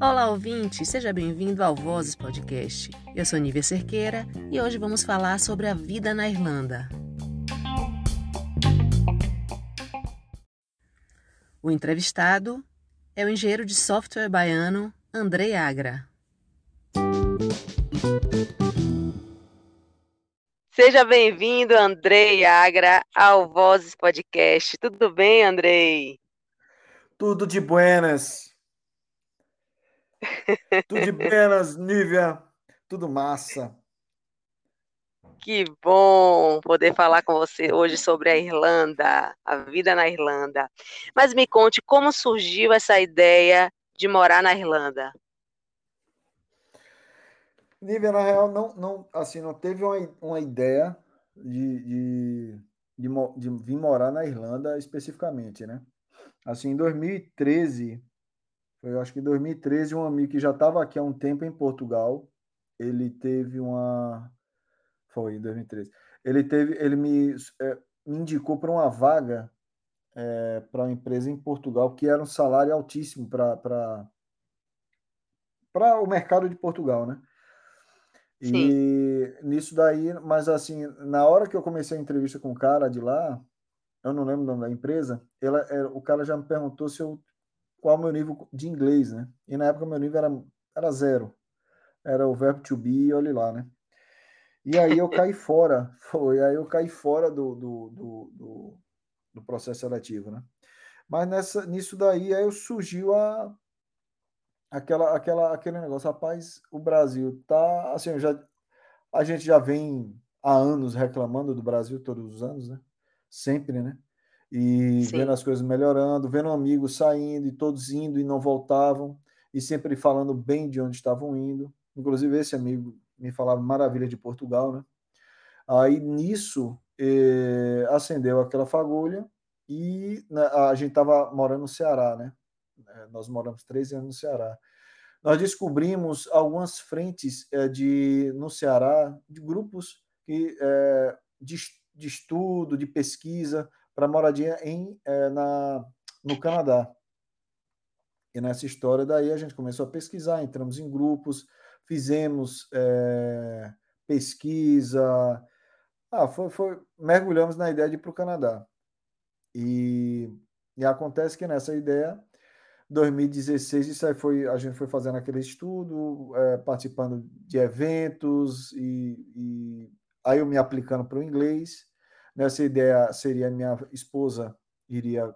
Olá, ouvinte! Seja bem-vindo ao Vozes Podcast. Eu sou Nívia Cerqueira e hoje vamos falar sobre a vida na Irlanda. O entrevistado é o engenheiro de software baiano Andrei Agra. Seja bem-vindo, Andrei Agra, ao Vozes Podcast. Tudo bem, Andrei? Tudo de buenas. Tudo de buenas, Nívia. Tudo massa. Que bom poder falar com você hoje sobre a Irlanda, a vida na Irlanda. Mas me conte como surgiu essa ideia de morar na Irlanda. Nívia, na real, não, não, assim, não teve uma, uma ideia de, de, de, de vir morar na Irlanda especificamente, né? Assim, em 2013, foi, eu acho que em 2013, um amigo que já estava aqui há um tempo em Portugal, ele teve uma. Foi, em 2013. Ele teve, ele me, é, me indicou para uma vaga é, para uma empresa em Portugal, que era um salário altíssimo para o mercado de Portugal, né? Sim. E nisso daí, mas assim, na hora que eu comecei a entrevista com o cara de lá, eu não lembro o nome da empresa, ela, é, o cara já me perguntou se eu qual o meu nível de inglês, né? E na época meu nível era, era zero. Era o verbo to be, olhe lá, né? E aí eu caí fora, foi, aí eu caí fora do, do, do, do, do processo seletivo, né? Mas nessa, nisso daí aí surgiu a, aquela, aquela, aquele negócio, rapaz, o Brasil tá, assim, já, a gente já vem há anos reclamando do Brasil todos os anos, né? Sempre, né? E Sim. vendo as coisas melhorando, vendo amigos saindo e todos indo e não voltavam, e sempre falando bem de onde estavam indo. Inclusive, esse amigo me falava maravilha de Portugal, né? Aí nisso eh, acendeu aquela fagulha e né, a gente estava morando no Ceará, né? É, nós moramos três anos no Ceará. Nós descobrimos algumas frentes é, de, no Ceará de grupos que, é, de, de estudo, de pesquisa para moradia em, na, no Canadá. E nessa história daí a gente começou a pesquisar, entramos em grupos, fizemos é, pesquisa, ah, foi, foi, mergulhamos na ideia de ir para o Canadá. E, e acontece que nessa ideia 2016, isso aí foi, a gente foi fazendo aquele estudo, é, participando de eventos, e, e, aí eu me aplicando para o inglês. Nessa ideia seria minha esposa iria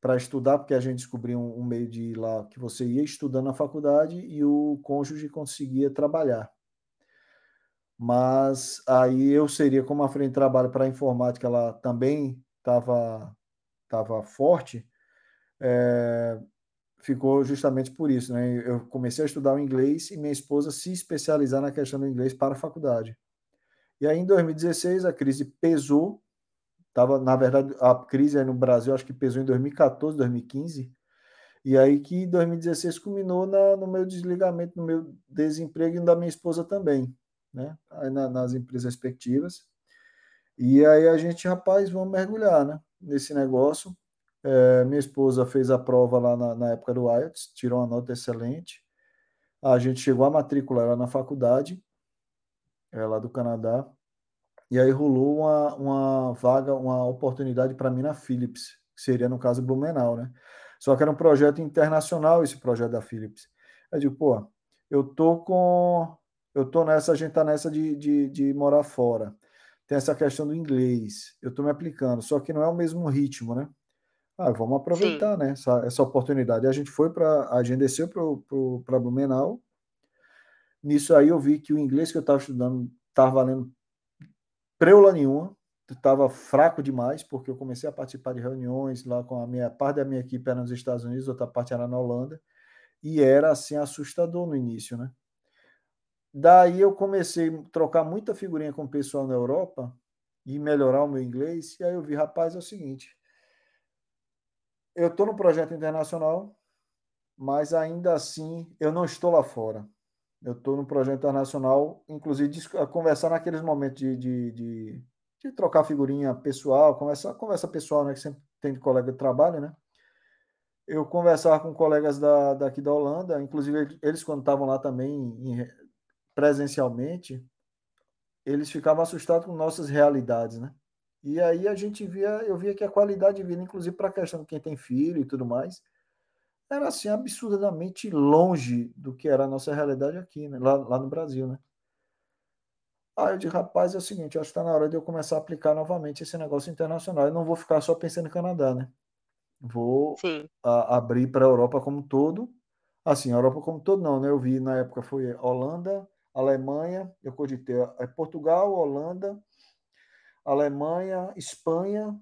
para estudar, porque a gente descobriu um, um, meio de ir lá que você ia estudando na faculdade e o cônjuge conseguia trabalhar. Mas aí eu seria, como a frente de trabalho para a informática, ela também estava tava forte, é, ficou justamente por isso, né? Eu comecei a estudar o inglês e minha esposa se especializar na questão do inglês para a faculdade. E aí, em 2016, a crise pesou. Tava, na verdade, a crise aí no Brasil, acho que pesou em 2014, 2015. E aí que 2016 culminou na, no meu desligamento, no meu desemprego e da minha esposa também, né? Aí na, nas empresas respectivas. E aí a gente, rapaz, vamos mergulhar, né? Nesse negócio. É, minha esposa fez a prova lá na, na, época do IELTS, tirou uma nota excelente. A gente chegou a matricular ela na faculdade, é, lá do Canadá, e aí rolou uma, uma vaga, uma oportunidade para mim na Philips, que seria no caso Blumenau, né? Só que era um projeto internacional esse projeto da Philips. Eu digo, pô, eu tô com. Eu tô nessa, a gente tá nessa de, de, de morar fora. Tem essa questão do inglês. Eu tô me aplicando, só que não é o mesmo ritmo, né? Ah, vamos aproveitar, né, essa, essa oportunidade. A gente foi para, a gente desceu para Blumenau. Nisso aí eu vi que o inglês que eu estava estudando estava valendo preula nenhuma, estava fraco demais, porque eu comecei a participar de reuniões lá com a minha parte da minha equipe era nos Estados Unidos, outra parte era na Holanda, e era assim assustador no início, né? Daí eu comecei a trocar muita figurinha com o pessoal na Europa e melhorar o meu inglês, e aí eu vi, rapaz, é o seguinte, eu estou no projeto internacional, mas ainda assim eu não estou lá fora. Eu estou no projeto internacional, inclusive conversar naqueles momentos de, de, de, de trocar figurinha pessoal, conversa, conversa pessoal, né? Que sempre tem de colega de trabalho, né? Eu conversava com colegas da, daqui da Holanda, inclusive eles, quando estavam lá também em, presencialmente, eles ficavam assustados com nossas realidades, né? E aí a gente via, eu via que a qualidade de vida, inclusive para a questão de quem tem filho e tudo mais, era assim absurdamente longe do que era a nossa realidade aqui, né? lá, lá no Brasil, né? Aí eu disse, rapaz, é o seguinte, acho que está na hora de eu começar a aplicar novamente esse negócio internacional. Eu não vou ficar só pensando em Canadá, né? Vou a, abrir para a Europa como todo. Assim, a Europa como todo não, né? Eu vi na época foi Holanda, Alemanha, eu cogitei é Portugal, Holanda, Alemanha, Espanha,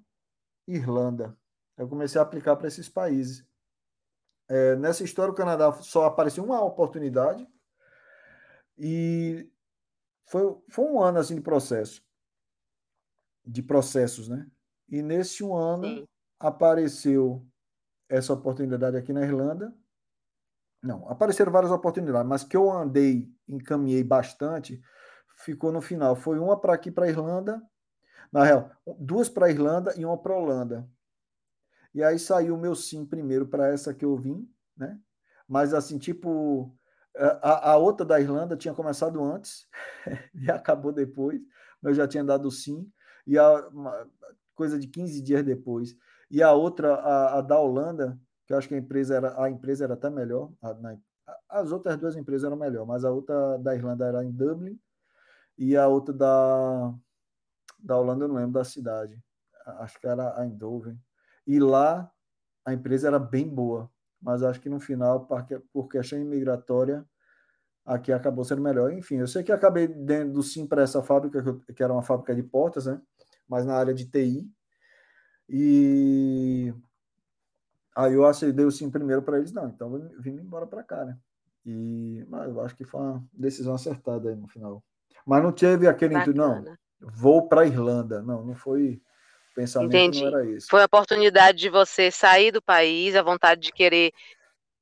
Irlanda. Eu comecei a aplicar para esses países. É, nessa história, o Canadá só apareceu uma oportunidade e foi, foi um ano assim de processo, de processos, né? E nesse um ano Sim. apareceu essa oportunidade aqui na Irlanda. Não, apareceram várias oportunidades, mas que eu andei, encaminhei bastante, ficou no final. Foi uma para aqui para a Irlanda, na real, duas para a Irlanda e uma para a Holanda. E aí saiu o meu sim primeiro para essa que eu vim, né? Mas assim, tipo, a, a outra da Irlanda tinha começado antes e acabou depois, eu já tinha dado sim. E a uma, coisa de 15 dias depois. E a outra, a, a, da Holanda, que eu acho que a empresa era, a empresa era até melhor, a, na, as outras duas empresas eram melhor, mas a outra da Irlanda era em Dublin e a outra da, da Holanda eu não lembro da cidade. Acho que era Eindhoven. E lá a empresa era bem boa, mas acho que no final, por questão imigratória, aqui acabou sendo melhor. Enfim, eu sei que acabei dando sim para essa fábrica, que era uma fábrica de portas, né? mas na área de TI. E aí eu aceitei o sim primeiro para eles, não, então eu vim embora para cá, né? E mas eu acho que foi uma decisão acertada aí no final. Mas não teve aquele intuito, não, vou para Irlanda. Não, não foi pensamento Entendi. não era esse. Foi a oportunidade de você sair do país, a vontade de querer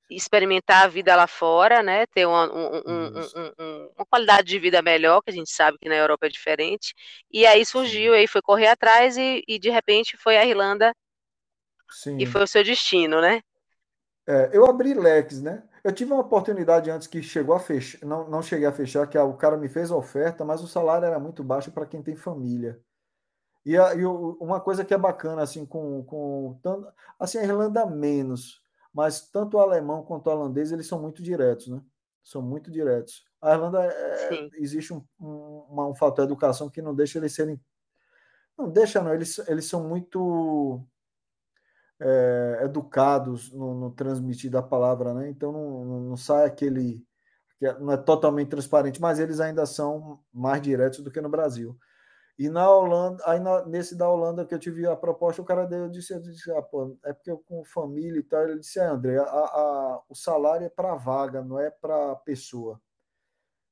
experimentar a vida lá fora, né? Ter uma, um, um, uma qualidade de vida melhor, que a gente sabe que na Europa é diferente. E aí surgiu, aí foi correr atrás e, e de repente foi a Irlanda Sim. e foi o seu destino, né? É, eu abri leques, né? Eu tive uma oportunidade antes que chegou a fechar, não, não cheguei a fechar, que o cara me fez a oferta, mas o salário era muito baixo para quem tem família. E, a, e uma coisa que é bacana, assim, com, com tanto, assim, a Irlanda menos, mas tanto o alemão quanto o holandês, eles são muito diretos, né? São muito diretos. A Irlanda, é, existe um, um, um fator de educação que não deixa eles serem... Não deixa, não. Eles, eles são muito é, educados no, no, transmitir da palavra, né? Então não, não, sai aquele... Não é totalmente transparente, mas eles ainda são mais diretos do que no Brasil. E na Holanda, aí na, nesse da Holanda que eu tive a proposta, o cara deu, eu disse, eu disse ah, pô, é porque eu com família e tal. Ele disse, é, André, a, a, o salário é para vaga, não é para pessoa.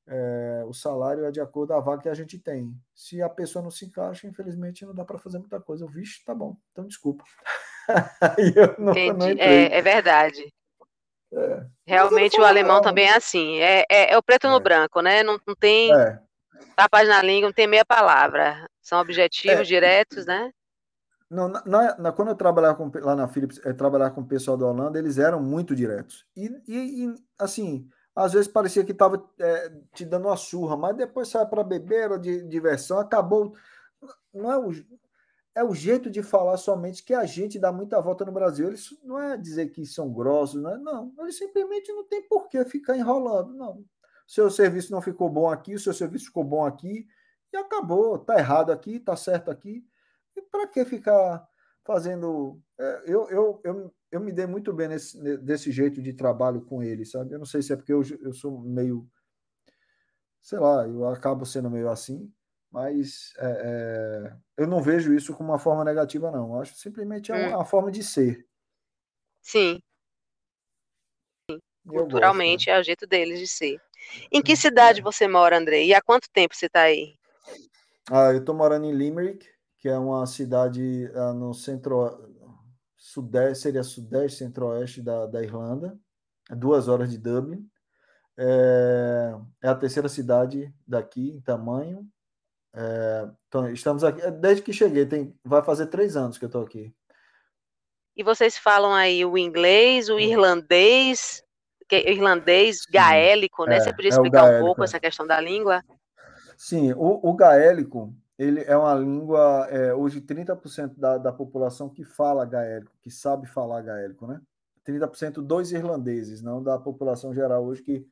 É, o salário é de acordo com a vaga que a gente tem. Se a pessoa não se encaixa, infelizmente não dá para fazer muita coisa. Eu, vixe, tá bom, então desculpa. eu não, não é, é, verdade. É. Realmente o alemão também é assim, é, é, é o preto no é. branco, né? Não, não tem é. Tapas na língua, não tem meia palavra. São objetivos é, diretos, né? Não, na, na, quando eu trabalhava com, lá na Philips, eu trabalhava com o pessoal da Holanda, eles eram muito diretos. E, e, e assim, às vezes parecia que estava é, te dando uma surra, mas depois sai para beber, ou de diversão, acabou. Não é o, é o jeito de falar somente que a gente dá muita volta no Brasil. Eles não é dizer que são grossos, não é? Não, eles simplesmente não tem por que ficar enrolando, não seu serviço não ficou bom aqui, o seu serviço ficou bom aqui, e acabou. Está errado aqui, está certo aqui. E para que ficar fazendo. É, eu, eu, eu, eu me dei muito bem nesse, desse jeito de trabalho com ele, sabe? Eu não sei se é porque eu, eu sou meio. Sei lá, eu acabo sendo meio assim, mas é, é, eu não vejo isso como uma forma negativa, não. Eu acho simplesmente é uma, uma forma de ser. Sim. Culturalmente gosto, né? é o jeito deles de ser. Em que cidade você mora, André? E há quanto tempo você está aí? Ah, eu estou morando em Limerick, que é uma cidade ah, no centro sudeste, seria sudeste, centro-oeste da, da Irlanda, duas horas de Dublin. É, é, a terceira cidade daqui em tamanho. É, então, estamos aqui, é, desde que cheguei, tem, vai fazer três anos que eu estou aqui. E vocês falam aí o inglês, o irlandês, que, irlandês Sim, gaélico, né? É, Você podia explicar gaélico, um pouco essa questão da língua? Sim, o, o gaélico, ele é uma língua, é, hoje 30% da, da população que fala gaélico, que sabe falar gaélico, né? 30% dos irlandeses, não da população geral hoje, que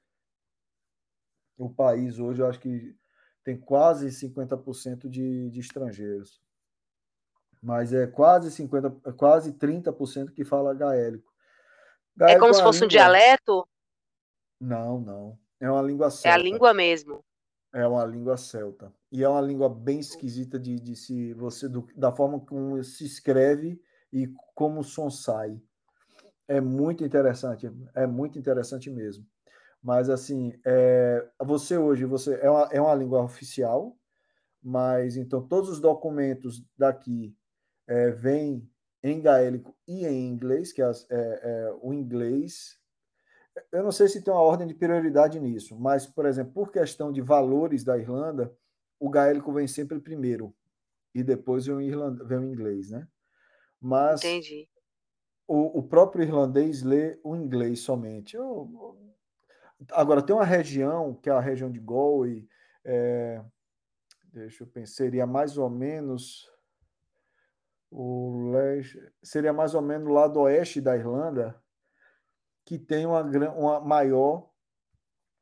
o país hoje, eu acho que tem quase 50% de, de estrangeiros. Mas é quase 50, é quase 30% que fala gaélico. gaélico. É como é se fosse língua... um dialeto? Não, não. É uma língua celta. É a língua mesmo. É uma língua celta. E é uma língua bem esquisita de, de se você do, da forma como se escreve e como o som sai. É muito interessante, é muito interessante mesmo. Mas assim, é, você hoje você é uma, é uma língua oficial, mas então todos os documentos daqui é, vêm em gaélico e em inglês, que é, é, é, o inglês. Eu não sei se tem uma ordem de prioridade nisso, mas, por exemplo, por questão de valores da Irlanda, o gaélico vem sempre primeiro e depois vem o, irland... vem o inglês, né? Mas Entendi. O, o próprio irlandês lê o inglês somente. Eu, Agora, tem uma região, que é a região de Galway, é, deixa eu pensar, seria mais ou menos o leste, seria mais ou menos o lado oeste da Irlanda, que tem uma, uma maior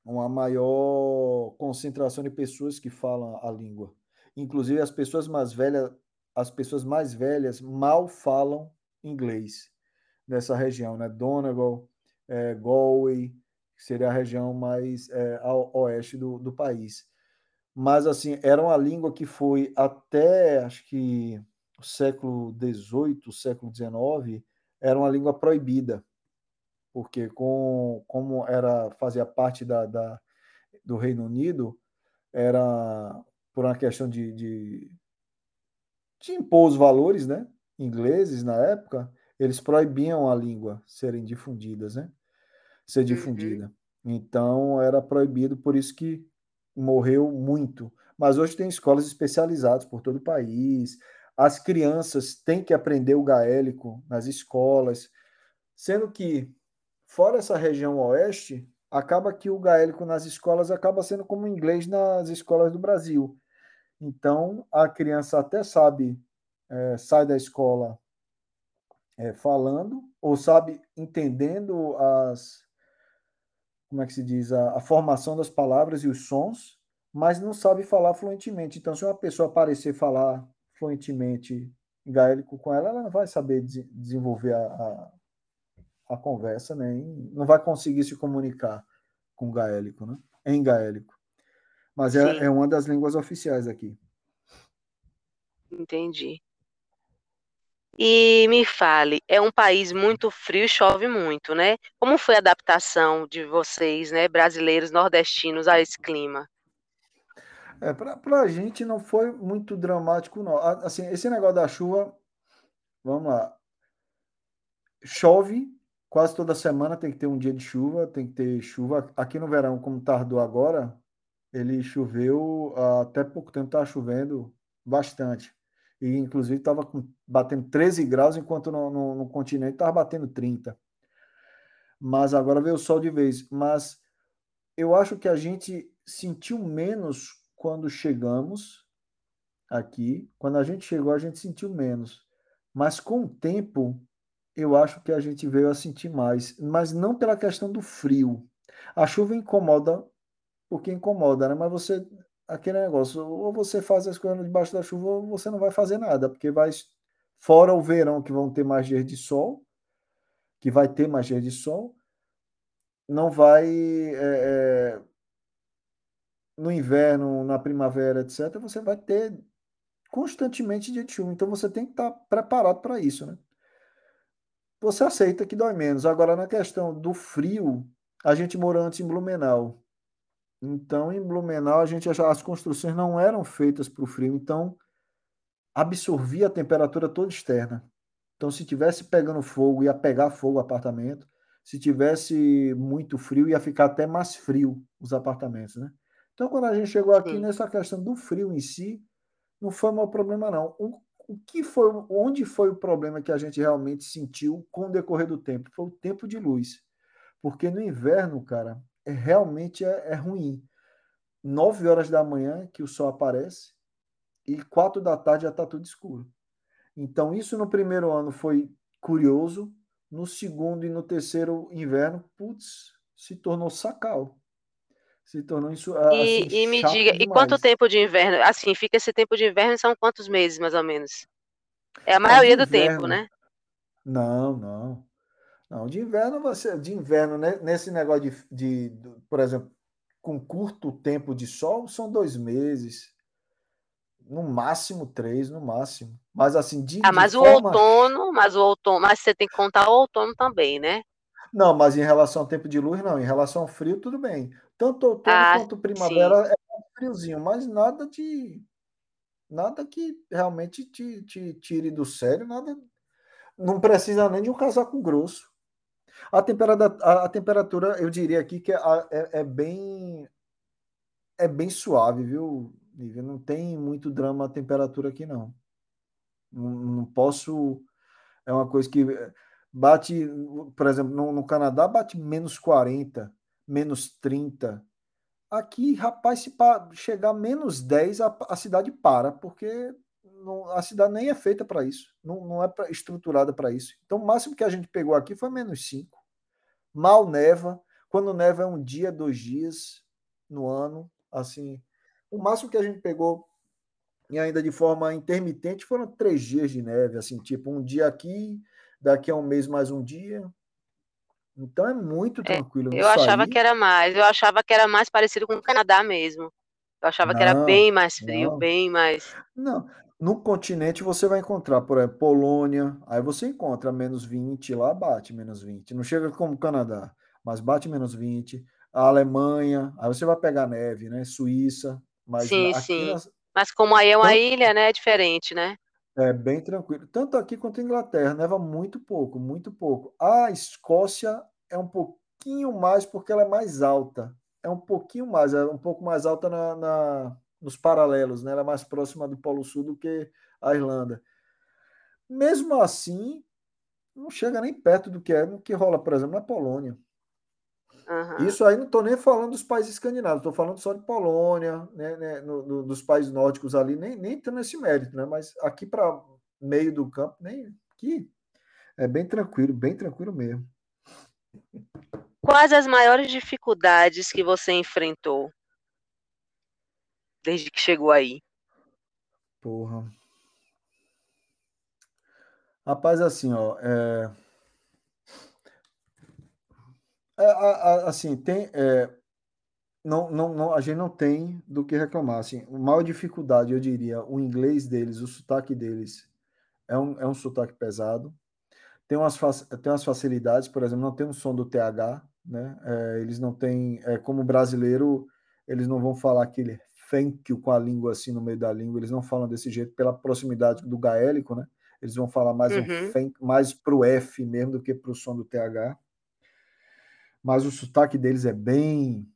uma maior concentração de pessoas que falam a língua. Inclusive as pessoas mais velhas, as pessoas mais velhas mal falam inglês nessa região, né? Donegal, é, Galway, que seria a região mais é, ao oeste do, do país. Mas, assim, era uma língua que foi até, acho que, o século XVIII, século XIX, era uma língua proibida, porque com, como era fazia parte da, da do Reino Unido, era por uma questão de, de, de impor os valores né, ingleses na época, eles proibiam a língua serem difundidas, né? Ser uhum. difundida. Uhum. Então era proibido, por isso que morreu muito. Mas hoje tem escolas especializadas por todo o país. As crianças têm que aprender o gaélico nas escolas, sendo que fora essa região oeste, acaba que o gaélico nas escolas acaba sendo como o inglês nas escolas do Brasil. Então a criança até sabe, é, sai da escola é, falando ou sabe entendendo as como é que se diz, a, a, formação das palavras e os sons, mas não sabe falar fluentemente. Então, se uma pessoa aparecer falar fluentemente gaélico com ela, ela não vai saber de, desenvolver a, a, a, conversa, nem né? não vai conseguir se comunicar com gaélico, né? em gaélico. Mas é, é uma das línguas oficiais aqui. Entendi. E me fale, é um país muito frio, chove muito, né? Como foi a adaptação de vocês, né, brasileiros nordestinos a esse clima? É, para a gente não foi muito dramático, não. Assim, esse negócio da chuva, vamos lá. Chove quase toda semana, tem que ter um dia de chuva, tem que ter chuva. Aqui no verão, como tardou agora, ele choveu, até pouco tempo estava chovendo bastante e inclusive estava batendo 13 graus, enquanto no, no, no continente estava batendo 30. Mas agora veio o sol de vez. Mas eu acho que a gente sentiu menos quando chegamos aqui. Quando a gente chegou, a gente sentiu menos. Mas com o tempo, eu acho que a gente veio a sentir mais. Mas não pela questão do frio. A chuva incomoda, porque incomoda, né? Mas você aquele negócio, ou você faz as coisas debaixo da chuva, ou você não vai fazer nada, porque vai fora o verão que vão ter mais dias de sol, que vai ter mais dias de sol, não vai é, é, no inverno, na primavera, etc. Você vai ter constantemente dia de chuva, então você tem que estar preparado para isso, né? Você aceita que dói menos. Agora, na questão do frio, a gente morou antes em Blumenau. Então, em Blumenau, a gente as construções não eram feitas para o frio, então absorvia a temperatura toda externa. Então, se tivesse pegando fogo, ia pegar fogo o apartamento. Se tivesse muito frio, ia ficar até mais frio os apartamentos, né? Então, quando a gente chegou aqui Sim. nessa questão do frio em si, não foi o maior problema, não. O, o que foi, onde foi o problema que a gente realmente sentiu com o decorrer do tempo? Foi o tempo de luz. Porque no inverno, cara, realmente é, é ruim. Nove horas da manhã que o sol aparece e quatro da tarde já está tudo escuro. Então, isso no primeiro ano foi curioso. No segundo e no terceiro inverno, putz, se tornou sacal. Se tornou isso. Assim, e, e me diga, demais. e quanto tempo de inverno? Assim, fica esse tempo de inverno são quantos meses, mais ou menos? É a maioria do inverno, tempo, né? Não, não. Não, de inverno você, de inverno, né, nesse negócio de, de, por exemplo, com curto tempo de sol, são dois meses, no máximo três, no máximo. Mas assim, de, ah, mas de o forma... outono, mas o outono, mas você tem que contar o outono também, né? Não, mas em relação ao tempo de luz, não. Em relação ao frio, tudo bem. Tanto outono ah, quanto primavera sim. é friozinho, mas nada de. Nada que realmente te, te tire do sério, nada. Não precisa nem de um casaco grosso. A temperatura, a, a temperatura eu diria aqui que é, é, é, bem. É bem suave, viu, Nívia? Não tem muito drama a temperatura aqui, não. Não, não posso. É uma coisa que bate, por exemplo, no, no, Canadá bate menos 40, menos 30. Aqui, rapaz, se chegar menos 10, a, a cidade para, porque não, a cidade nem é feita para isso, não, não é pra, estruturada para isso. Então, o máximo que a gente pegou aqui foi menos 5. Mal neva, quando neva é um dia, dois dias no ano, assim. O máximo que a gente pegou e ainda de forma intermitente foram três dias de neve, assim, tipo um dia aqui, daqui a um mês mais um dia. Então é muito é, tranquilo. É, eu achava que era mais, eu achava que era mais parecido com o Canadá mesmo. Eu achava não, que era bem mais frio, não. bem mais. Não, no continente você vai encontrar, por exemplo, Polônia, aí você encontra menos 20, lá bate menos 20. Não chega como o Canadá, mas bate menos 20. A Alemanha, aí você vai pegar neve, né? Suíça, mas sim, sim. Nas... Mas como aí é uma ilha, né? É diferente, né? É bem tranquilo. Tanto aqui quanto Inglaterra, neva muito pouco, muito pouco. A Escócia é um pouquinho mais porque ela é mais alta. É um pouquinho mais, é um pouco mais alta na, na nos paralelos, né? Ela é mais próxima do Polo Sul do que a Irlanda. Mesmo assim, não chega nem perto do que é, no que rola, por exemplo, na Polônia. Uhum. Isso aí não estou nem falando dos países escandinavos, estou falando só de Polônia, né, né no, no, dos países nórdicos ali, nem, nem tendo esse mérito, né? Mas aqui para meio do campo, nem aqui é bem tranquilo, bem tranquilo mesmo. Quais as maiores dificuldades que você enfrentou desde que chegou aí? Porra. Rapaz, assim, ó, é... É, assim, tem. É, não, não, não, a gente não tem do que reclamar. Assim, a maior dificuldade, eu diria, o inglês deles, o sotaque deles é um, é um sotaque pesado. Tem umas, tem umas facilidades, por exemplo, não tem um som do TH, né? É, eles não têm, é, como brasileiro, eles não vão falar aquele thank you com a língua assim no meio da língua, eles não falam desse jeito pela proximidade do gaélico, né? Eles vão falar mais uhum. um thank, mais pro F mesmo do que pro som do TH mas o sotaque deles é bem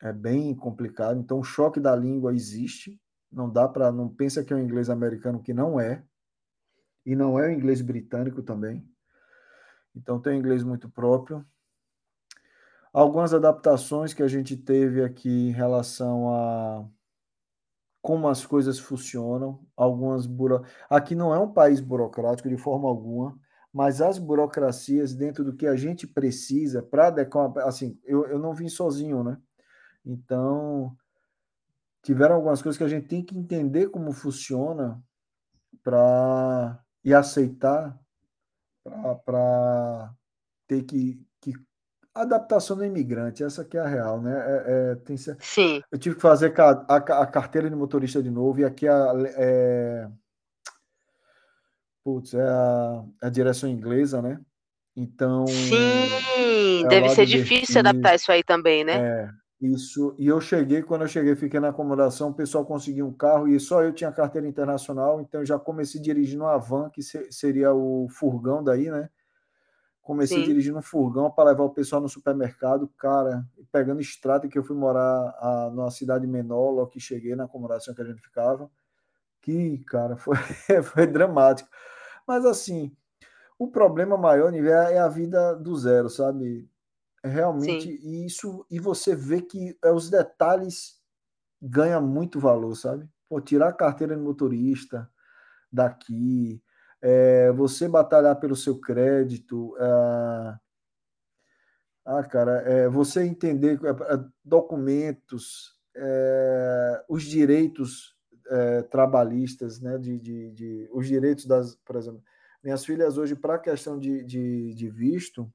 é bem complicado. Então o choque da língua existe. Não dá para não pensa que é o inglês americano que não é e não é o inglês britânico também. Então tem um inglês muito próprio. Algumas adaptações que a gente teve aqui em relação a como as coisas funcionam, algumas buro... aqui não é um país burocrático de forma alguma mas as burocracias dentro do que a gente precisa para adequar, assim, eu, eu não vim sozinho, né? Então, tiveram algumas coisas que a gente tem que entender como funciona para e aceitar para ter que, que adaptação do imigrante, essa que é a real, né? É, é, tem, Sim. Eu tive que fazer a, a, a, carteira de motorista de novo e aqui a, é, Putz, é a, é a direção inglesa, né? Então. Sim, é deve ser difícil adaptar isso aí também, né? É, isso. E eu cheguei, quando eu cheguei, fiquei na acomodação, o pessoal conseguiu um carro e só eu tinha carteira internacional, então já comecei dirigindo uma van, que seria o furgão daí, né? Comecei Sim. dirigindo um furgão para levar o pessoal no supermercado, cara, pegando estrada que eu fui morar a, numa cidade menor, logo que cheguei na acomodação que a gente ficava Que, cara, foi, foi dramático. Mas, assim, o problema maior, Nívia, é a vida do zero, sabe? Realmente, Sim. isso. E você vê que é, os detalhes ganham muito valor, sabe? Pô, tirar a carteira de motorista daqui, é, você batalhar pelo seu crédito. É, ah, cara, é, você entender é, documentos, é, os direitos é, trabalhistas, né, de, de, de, os direitos das, por exemplo, minhas filhas hoje, para a questão de, de, de, visto,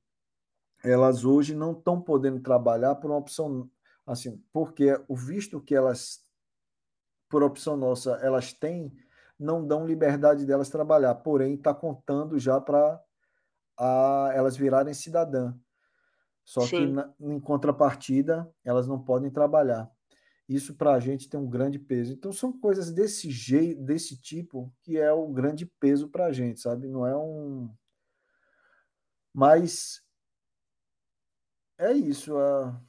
elas hoje não estão podendo trabalhar por uma opção, assim, porque o visto que elas, por opção nossa, elas têm, não dão liberdade delas trabalhar, porém está contando já para elas virarem cidadã. Só Sim. que na, em contrapartida, elas não podem trabalhar. Isso para a gente tem um grande peso. Então são coisas desse jeito, desse tipo, que é o grande peso para a gente, sabe? Não é um. Mas é isso. É...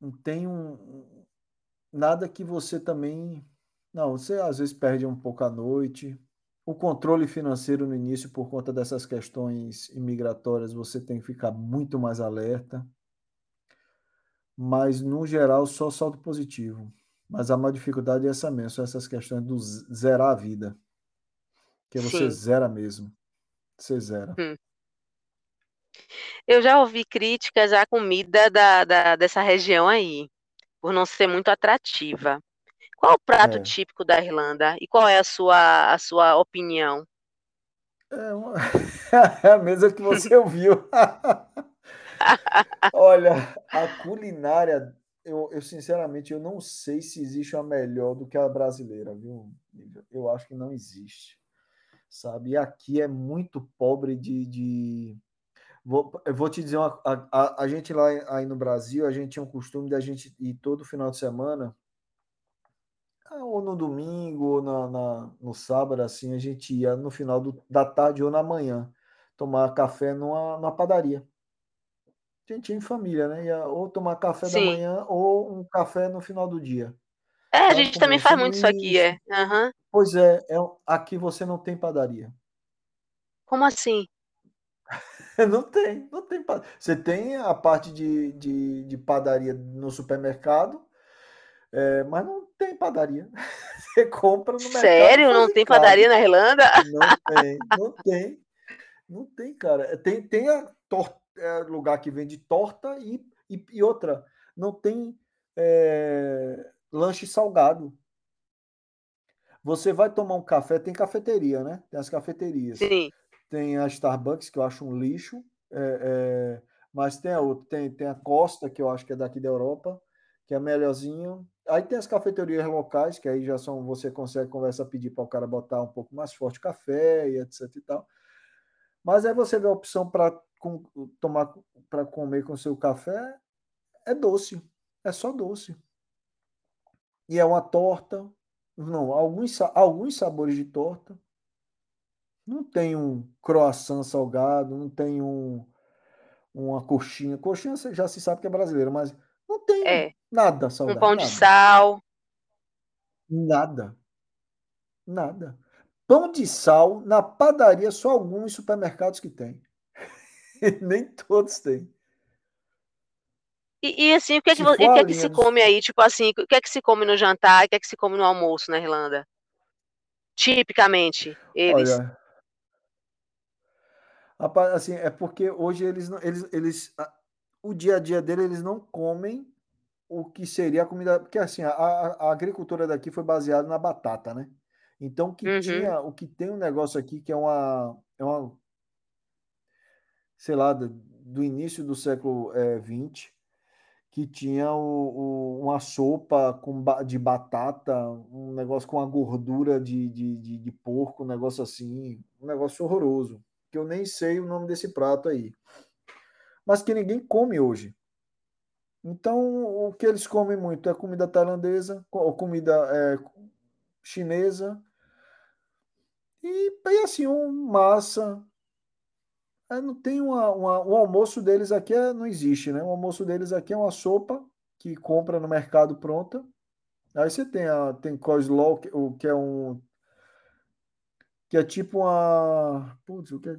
Não tem um nada que você também. Não, você às vezes perde um pouco a noite. O controle financeiro no início, por conta dessas questões imigratórias, você tem que ficar muito mais alerta mas no geral só saldo positivo. Mas a maior dificuldade é essa mesmo, são essas questões do zerar a vida. Que você Sim. zera mesmo. Você zera. Hum. Eu já ouvi críticas à comida da, da, dessa região aí, por não ser muito atrativa. Qual o prato é. típico da Irlanda e qual é a sua, a sua opinião? É, uma... é a mesma que você ouviu. Olha, a culinária, eu, eu sinceramente eu não sei se existe uma melhor do que a brasileira, viu? Eu acho que não existe, sabe? E aqui é muito pobre de, de... Vou, eu vou te dizer, uma, a, a, a, gente lá aí no Brasil, a gente tinha um costume de a gente ir todo final de semana, ou no domingo, ou na, na, no sábado, assim, a gente ia no final do, da tarde ou na manhã tomar café numa, numa padaria gente em família, né? Ia ou tomar café Sim. da manhã ou um café no final do dia. É, a gente também faz muito isso aqui, é. Uhum. Pois é, é, aqui você não tem padaria. Como assim? não tem, não tem. Você tem a parte de, de, de padaria no supermercado, é, mas não tem padaria. Você compra no mercado. Sério? Não tem padaria na Irlanda? Não tem, não tem. Não tem, cara. Tem, tem a torta é lugar que vende torta e, e, e outra, não tem é, lanche salgado. Você vai tomar um café, tem cafeteria, né? Tem as cafeterias. Sim. Tem a Starbucks, que eu acho um lixo, é, é, mas tem a outra, tem, tem a Costa, que eu acho que é daqui da Europa, que é melhorzinho. Aí tem as cafeterias locais, que aí já são, você consegue conversar, pedir para o cara botar um pouco mais forte café e etc e tal. Mas aí você vê a opção para com, tomar para comer com seu café é doce, é só doce. E é uma torta, não, alguns, alguns sabores de torta. Não tem um croissant salgado, não tem um, uma coxinha. Coxinha já se sabe que é brasileira, mas não tem é. Nada salgado. Um pão nada. de sal. Nada. Nada. Pão de sal na padaria, só alguns supermercados que tem. Nem todos têm. E, e assim, o que, é que, o que, é que se come aí? Tipo assim, o que é que se come no jantar? O que é que se come no almoço na Irlanda? Tipicamente, eles. Olha, assim, é porque hoje eles, eles, eles o dia a dia dele eles não comem o que seria a comida, porque assim, a, a agricultura daqui foi baseada na batata, né? Então o que uhum. tinha, o que tem um negócio aqui que é uma, é uma sei lá, do, do início do século XX, eh, que tinha o, o, uma sopa com, de batata, um negócio com a gordura de, de, de, de, porco, um negócio assim, um negócio horroroso, que eu nem sei o nome desse prato aí, mas que ninguém come hoje. Então, o que eles comem muito é comida tailandesa, ou comida é, chinesa, e, e assim, um massa, é, não tem uma, uma, o almoço deles aqui é, não existe, né? O almoço deles aqui é uma sopa que compra no mercado pronta. Aí você tem a tem coleslaw, o que é um que é tipo uma. Putz, o que é?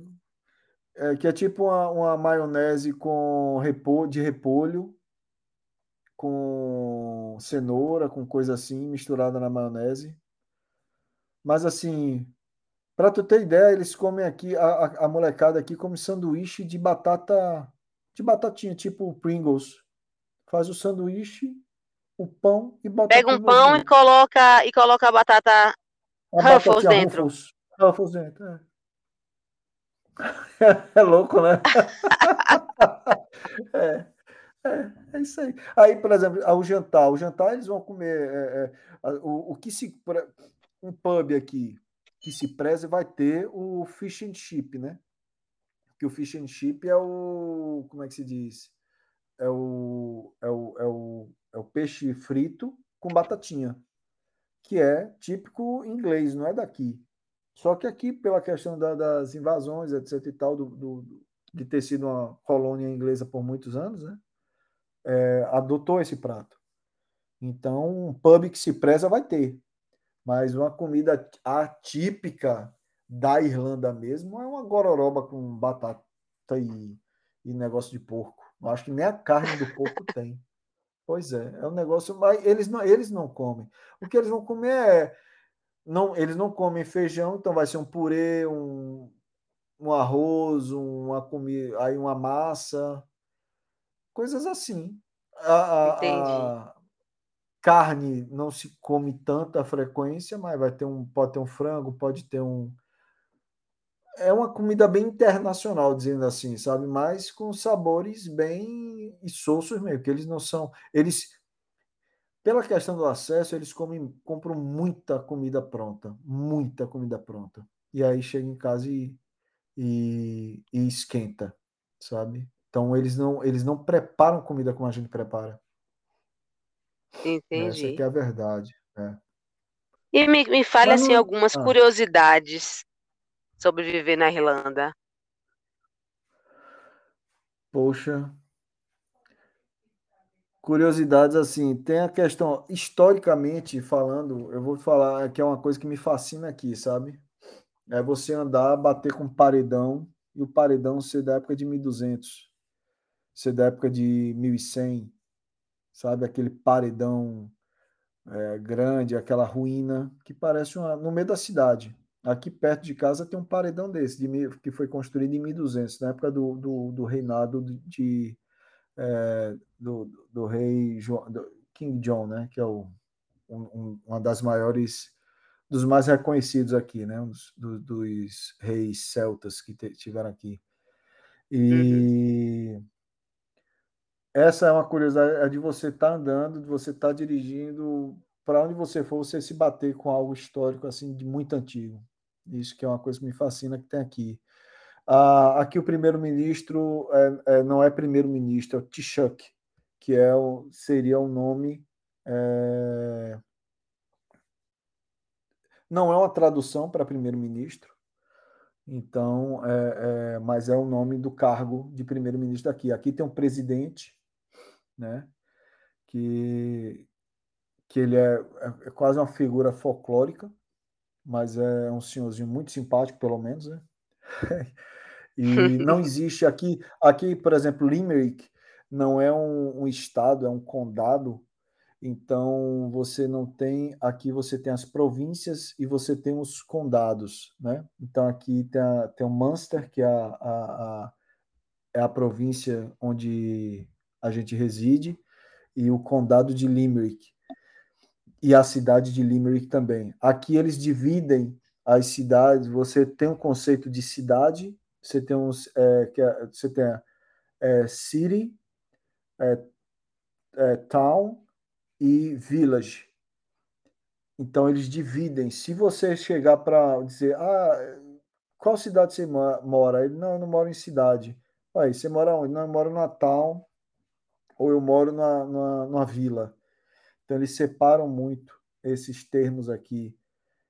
é que é tipo uma, uma maionese com repolho, de repolho, com cenoura, com coisa assim, misturada na maionese. Mas assim, para tu ter ideia, eles comem aqui, a, a, molecada aqui come sanduíche de batata, de batatinha, tipo Pringles. Faz o sanduíche, o pão e bota Pega um pão e coloca, e coloca a batata a Ruffles dentro. Ruffles, Ruffles dentro, é. é louco, né? é, é, é isso aí. Aí, por exemplo, o jantar. O jantar eles vão comer. É, é, o, o que se. Um pub aqui que se preze vai ter o fish and chip, né? Que o fish and chip é o. Como é que se diz? É o, é o, é o, é o peixe frito com batatinha que é típico inglês, não é daqui. Só que aqui, pela questão da, das invasões, etc. e tal, do, do, de ter sido uma colônia inglesa por muitos anos, né? É, adotou esse prato. Então, um pub que se preza vai ter. Mas uma comida atípica da Irlanda mesmo é uma gororoba com batata e, e negócio de porco. Eu acho que nem a carne do porco tem. Pois é, é um negócio, mas eles não, eles não comem. O que eles vão comer é não, eles não comem feijão, então vai ser um purê, um, um arroz, uma comida, aí uma massa, coisas assim. A, a, carne não se come tanta frequência, mas vai ter um, pode ter um frango, pode ter um, é uma comida bem internacional, dizendo assim, sabe? Mas com sabores bem insosos mesmo, que eles não são. Eles, pela questão do acesso, eles comem, compram muita comida pronta, muita comida pronta. E aí chega em casa e, e, e esquenta, sabe? Então eles não, eles não preparam comida como a gente prepara. Entendi. Essa é a verdade. Né? E me, me fale assim, algumas ah. curiosidades sobre viver na Irlanda? Poxa. Curiosidades assim, tem a questão, historicamente falando, eu vou falar que é uma coisa que me fascina aqui, sabe? É você andar, bater com paredão, e o paredão ser da época de 1200, ser da época de 1100, sabe? Aquele paredão é, grande, aquela ruína que parece uma, no meio da cidade. Aqui perto de casa tem um paredão desse, de, que foi construído em 1200, na época do, do, do reinado de, é, do, do, rei João, do King John, né? Que é o, um, uma das maiores, dos mais reconhecidos aqui, né? Um dos, do, dos reis celtas que tiveram aqui. E uhum. Essa é uma curiosidade é de você estar tá andando, de você estar tá dirigindo, para onde você for, você se bater com algo histórico assim de muito antigo. Isso que é uma coisa que me fascina que tem aqui. Ah, aqui o primeiro-ministro é, é, não é primeiro-ministro, é o Taoiseach, que é o, seria o nome. É... Não é uma tradução para primeiro-ministro, então, é, é, mas é o nome do cargo de primeiro-ministro aqui. Aqui tem um presidente, né? Que, que ele é, é, é quase uma figura folclórica, mas é um senhorzinho muito simpático, pelo menos, né? e não existe aqui, aqui, por exemplo, Limerick não é um, um, estado, é um condado. Então você não tem aqui você tem as províncias e você tem os condados, né? Então aqui tem, a, tem o Munster que é a, a, a, é a província onde a gente reside e o condado de Limerick e a cidade de Limerick também. Aqui eles dividem as cidades, você tem um conceito de cidade, você tem uns, é, é, você tem é, city, é, é, town e village. Então eles dividem. Se você chegar para dizer, ah, qual cidade você mora? Ele não, eu não moro em cidade. Aí, você mora onde? Não, eu moro na town ou eu moro na, na, numa vila. Então, eles separam muito esses termos aqui.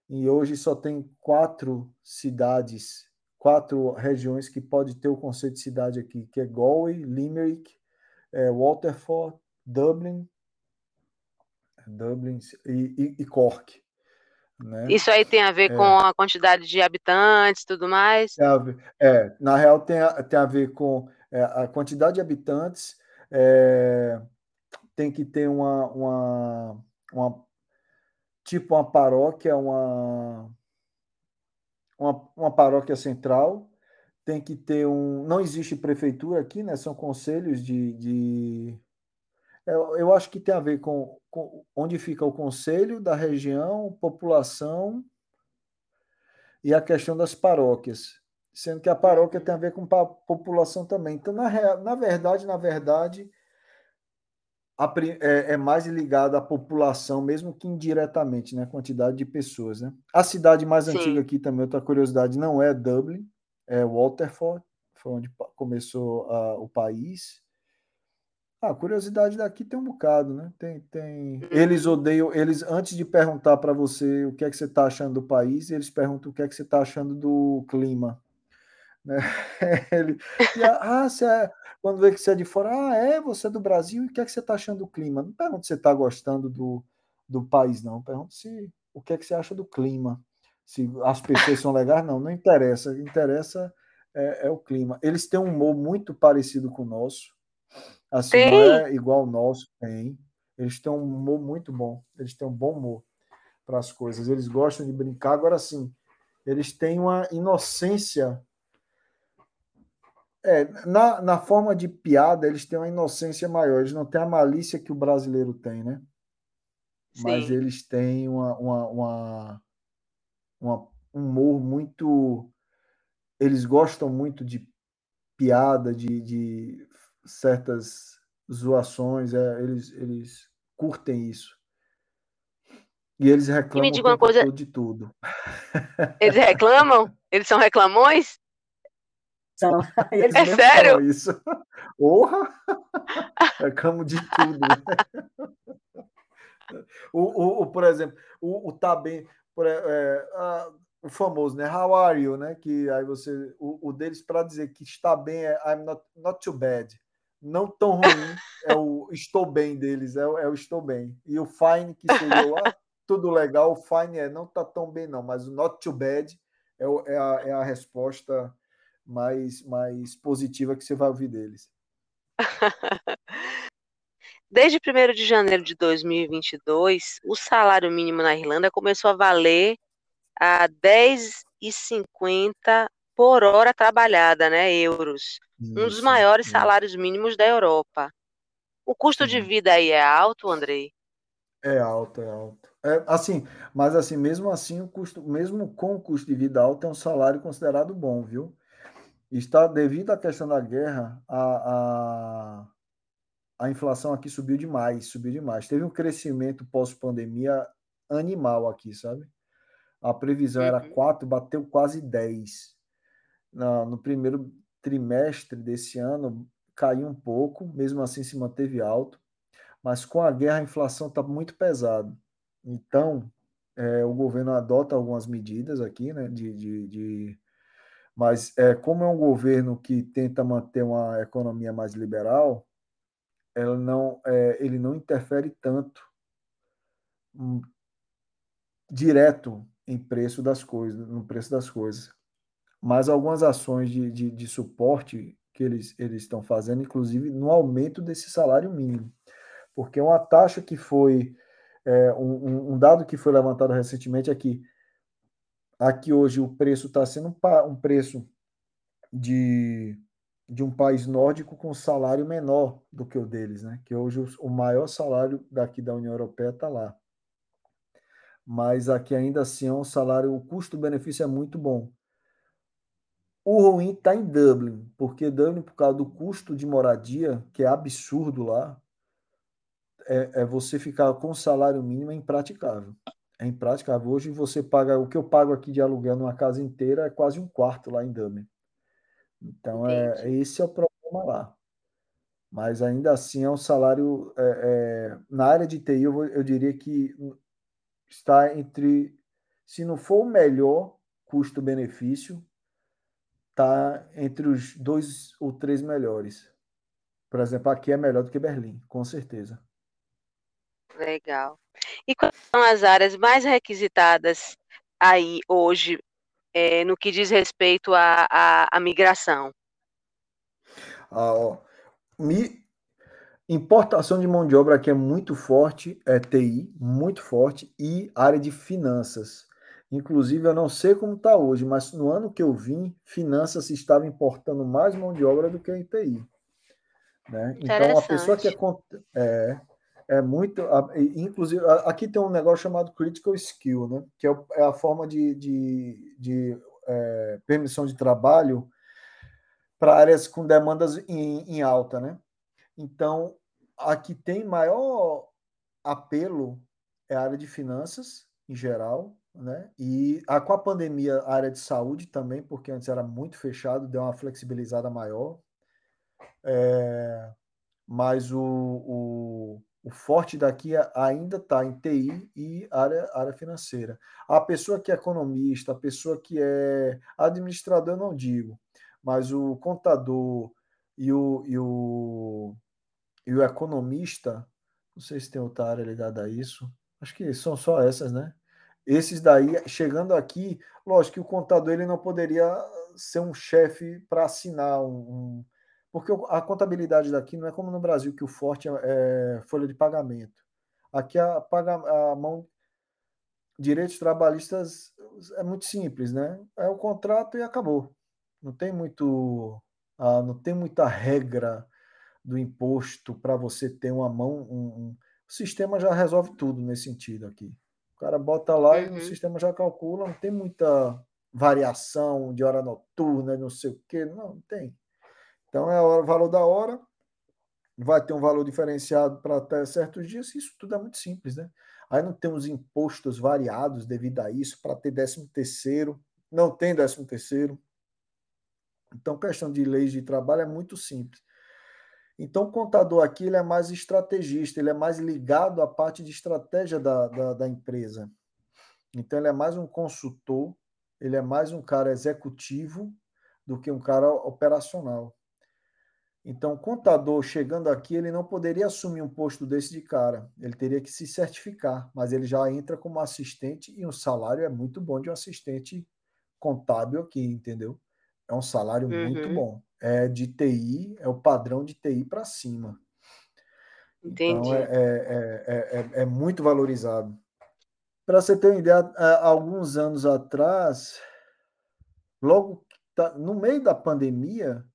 E hoje só tem quatro cidades, quatro regiões que pode ter o conceito de cidade aqui, que é Galway, Limerick, é, Waterford, Dublin, Dublin e, e, e Cork. Né? Isso aí tem a ver é. com a quantidade de habitantes tudo mais? É, na real tem a, tem a ver com é, a quantidade de habitantes, é, tem que ter uma, uma, uma tipo uma paróquia, uma, uma, uma paróquia central, tem que ter um. Não existe prefeitura aqui, né? São conselhos de. de eu, eu acho que tem a ver com, com onde fica o conselho da região, população e a questão das paróquias. Sendo que a paróquia tem a ver com a população também. Então, na, na verdade, na verdade, a, é, é, mais ligada à população, mesmo que indiretamente, né? A quantidade de pessoas, né? A cidade mais Sim. antiga aqui também, outra curiosidade, não é Dublin, é Waterford, foi onde começou uh, o país. Ah, curiosidade daqui tem um bocado, né? Tem, tem. Uhum. Eles odeiam, eles antes de perguntar para você o que é que você está achando do país, eles perguntam o que é que você está achando do clima. Né? Ele, ah, você é, quando vê que você é de fora, ah, é, você é do Brasil, e o que é que você está achando do clima? Não pergunta se você está gostando do, do país, não. Pergunta se o que é que você acha do clima. Se as pessoas são legais, não, não interessa. O que interessa é, é o clima. Eles têm um humor muito parecido com o nosso. Assim, tem. não é igual o nosso, tem. Eles têm um humor muito bom. Eles têm um bom humor para as coisas. Eles gostam de brincar. Agora sim, eles têm uma inocência. É, na, na forma de piada, eles têm uma inocência maior. Eles não têm a malícia que o brasileiro tem, né? Sim. Mas eles têm uma, uma, uma, uma, um humor muito. Eles gostam muito de piada, de, de certas zoações, é, eles, eles curtem isso. E eles reclamam e uma coisa... de tudo. Eles reclamam? Eles são reclamões? São. Eles é sério? Isso. Porra! Reclamam de tudo. o, o, o, por exemplo, o, o tá bem. Por, é, a, o famoso, né? How are you, né? Que aí você. O, o deles para dizer que está bem é I'm not, not too bad não tão ruim é o estou bem deles, é, é o estou bem. E o fine, que seria ah, tudo legal, o fine é não tá tão bem, não, mas o not too bad é, é, a, é a resposta mais, mais positiva que você vai ouvir deles. Desde 1 de janeiro de 2022, o salário mínimo na Irlanda começou a valer a 10,50 por hora trabalhada, né, euros, Isso, um dos maiores isso. salários mínimos da Europa. O custo de vida aí é alto, Andrei? É alto, é alto. É, assim, mas assim, mesmo assim, o custo, mesmo com o custo de vida alto, é um salário considerado bom, viu? Está devido à questão da guerra, a, a, a inflação aqui subiu demais, subiu demais. Teve um crescimento pós-pandemia animal aqui, sabe? A previsão uhum. era 4, bateu quase 10 na, no primeiro trimestre desse ano caiu um pouco, mesmo assim se manteve alto, mas com a guerra a inflação está muito pesada. Então, é, o governo adota algumas medidas aqui, né, de, de, de mas é, como é um governo que tenta manter uma economia mais liberal, ela não, é, ele não interfere tanto um, direto em preço das coisas, no preço das coisas mas algumas ações de, de, de suporte que eles, eles estão fazendo, inclusive no aumento desse salário mínimo. Porque uma taxa que foi, é, um, um, dado que foi levantado recentemente é que aqui hoje o preço está sendo um, preço de, de um país nórdico com salário menor do que o deles, né? Que hoje o, o maior salário daqui da União Europeia está lá. Mas aqui ainda assim é um salário, o custo-benefício é muito bom. O ruim está em Dublin, porque Dublin, por causa do custo de moradia, que é absurdo lá, é, é você ficar com salário mínimo é impraticável. É impraticável. Hoje você paga, o que eu pago aqui de aluguel numa casa inteira é quase um quarto lá em Dublin. Então, é, esse é o problema lá. Mas ainda assim é um salário. É, é, na área de TI, eu, eu diria que está entre, se não for o melhor custo-benefício, está entre os dois ou três melhores. Por exemplo, aqui é melhor do que Berlim, com certeza. Legal. E quais são as áreas mais requisitadas aí hoje é, no que diz respeito à, à, à migração? Ah, ó, mi, importação de mão de obra aqui é muito forte, é TI, muito forte, e área de finanças. Inclusive, eu não sei como está hoje, mas no ano que eu vim, finanças estava importando mais mão de obra do que em TI. Né? Então, a pessoa que é, é, é muito. Inclusive, aqui tem um negócio chamado critical skill, né? que é, é a forma de, de, de é, permissão de trabalho para áreas com demandas em, em alta. Né? Então, aqui tem maior apelo é a área de finanças, em geral, né? E a, com a pandemia, a área de saúde também, porque antes era muito fechado, deu uma flexibilizada maior. É, mas o, o, o forte daqui ainda está em TI e área, área financeira. A pessoa que é economista, a pessoa que é administrador, eu não digo, mas o contador e o, e o, e o economista, não sei se tem outra área ligada a isso, acho que são só essas, né? Esses daí, chegando aqui, lógico que o contador ele não poderia ser um chefe para assinar um, porque a contabilidade daqui não é como no Brasil, que o forte é, é folha de pagamento. Aqui a, paga, a mão. Direitos trabalhistas é muito simples, né? É o contrato e acabou. Não tem muito. Ah, não tem muita regra do imposto para você ter uma mão. Um, um, o sistema já resolve tudo nesse sentido aqui. O cara bota lá uhum. e o uhum. sistema já calcula, não tem muita variação de hora noturna, não sei o quê. Não, não tem. Então é o valor da hora, vai ter um valor diferenciado para até certos dias, isso tudo é muito simples, né? Aí não temos impostos variados devido a isso, para ter 13 terceiro, não tem 13 terceiro. Então, questão de leis de trabalho é muito simples. Então, o contador aqui ele é mais estrategista, ele é mais ligado à parte de estratégia da, da, da empresa. Então, ele é mais um consultor, ele é mais um cara executivo do que um cara operacional. Então, o contador chegando aqui, ele não poderia assumir um posto desse de cara. Ele teria que se certificar, mas ele já entra como assistente e o salário é muito bom de um assistente contábil aqui, entendeu? É um salário uhum. muito bom. É de TI, é o padrão de TI para cima. Entendi. Então, é, é, é, é muito valorizado. Para você ter uma ideia, alguns anos atrás, logo no meio da pandemia,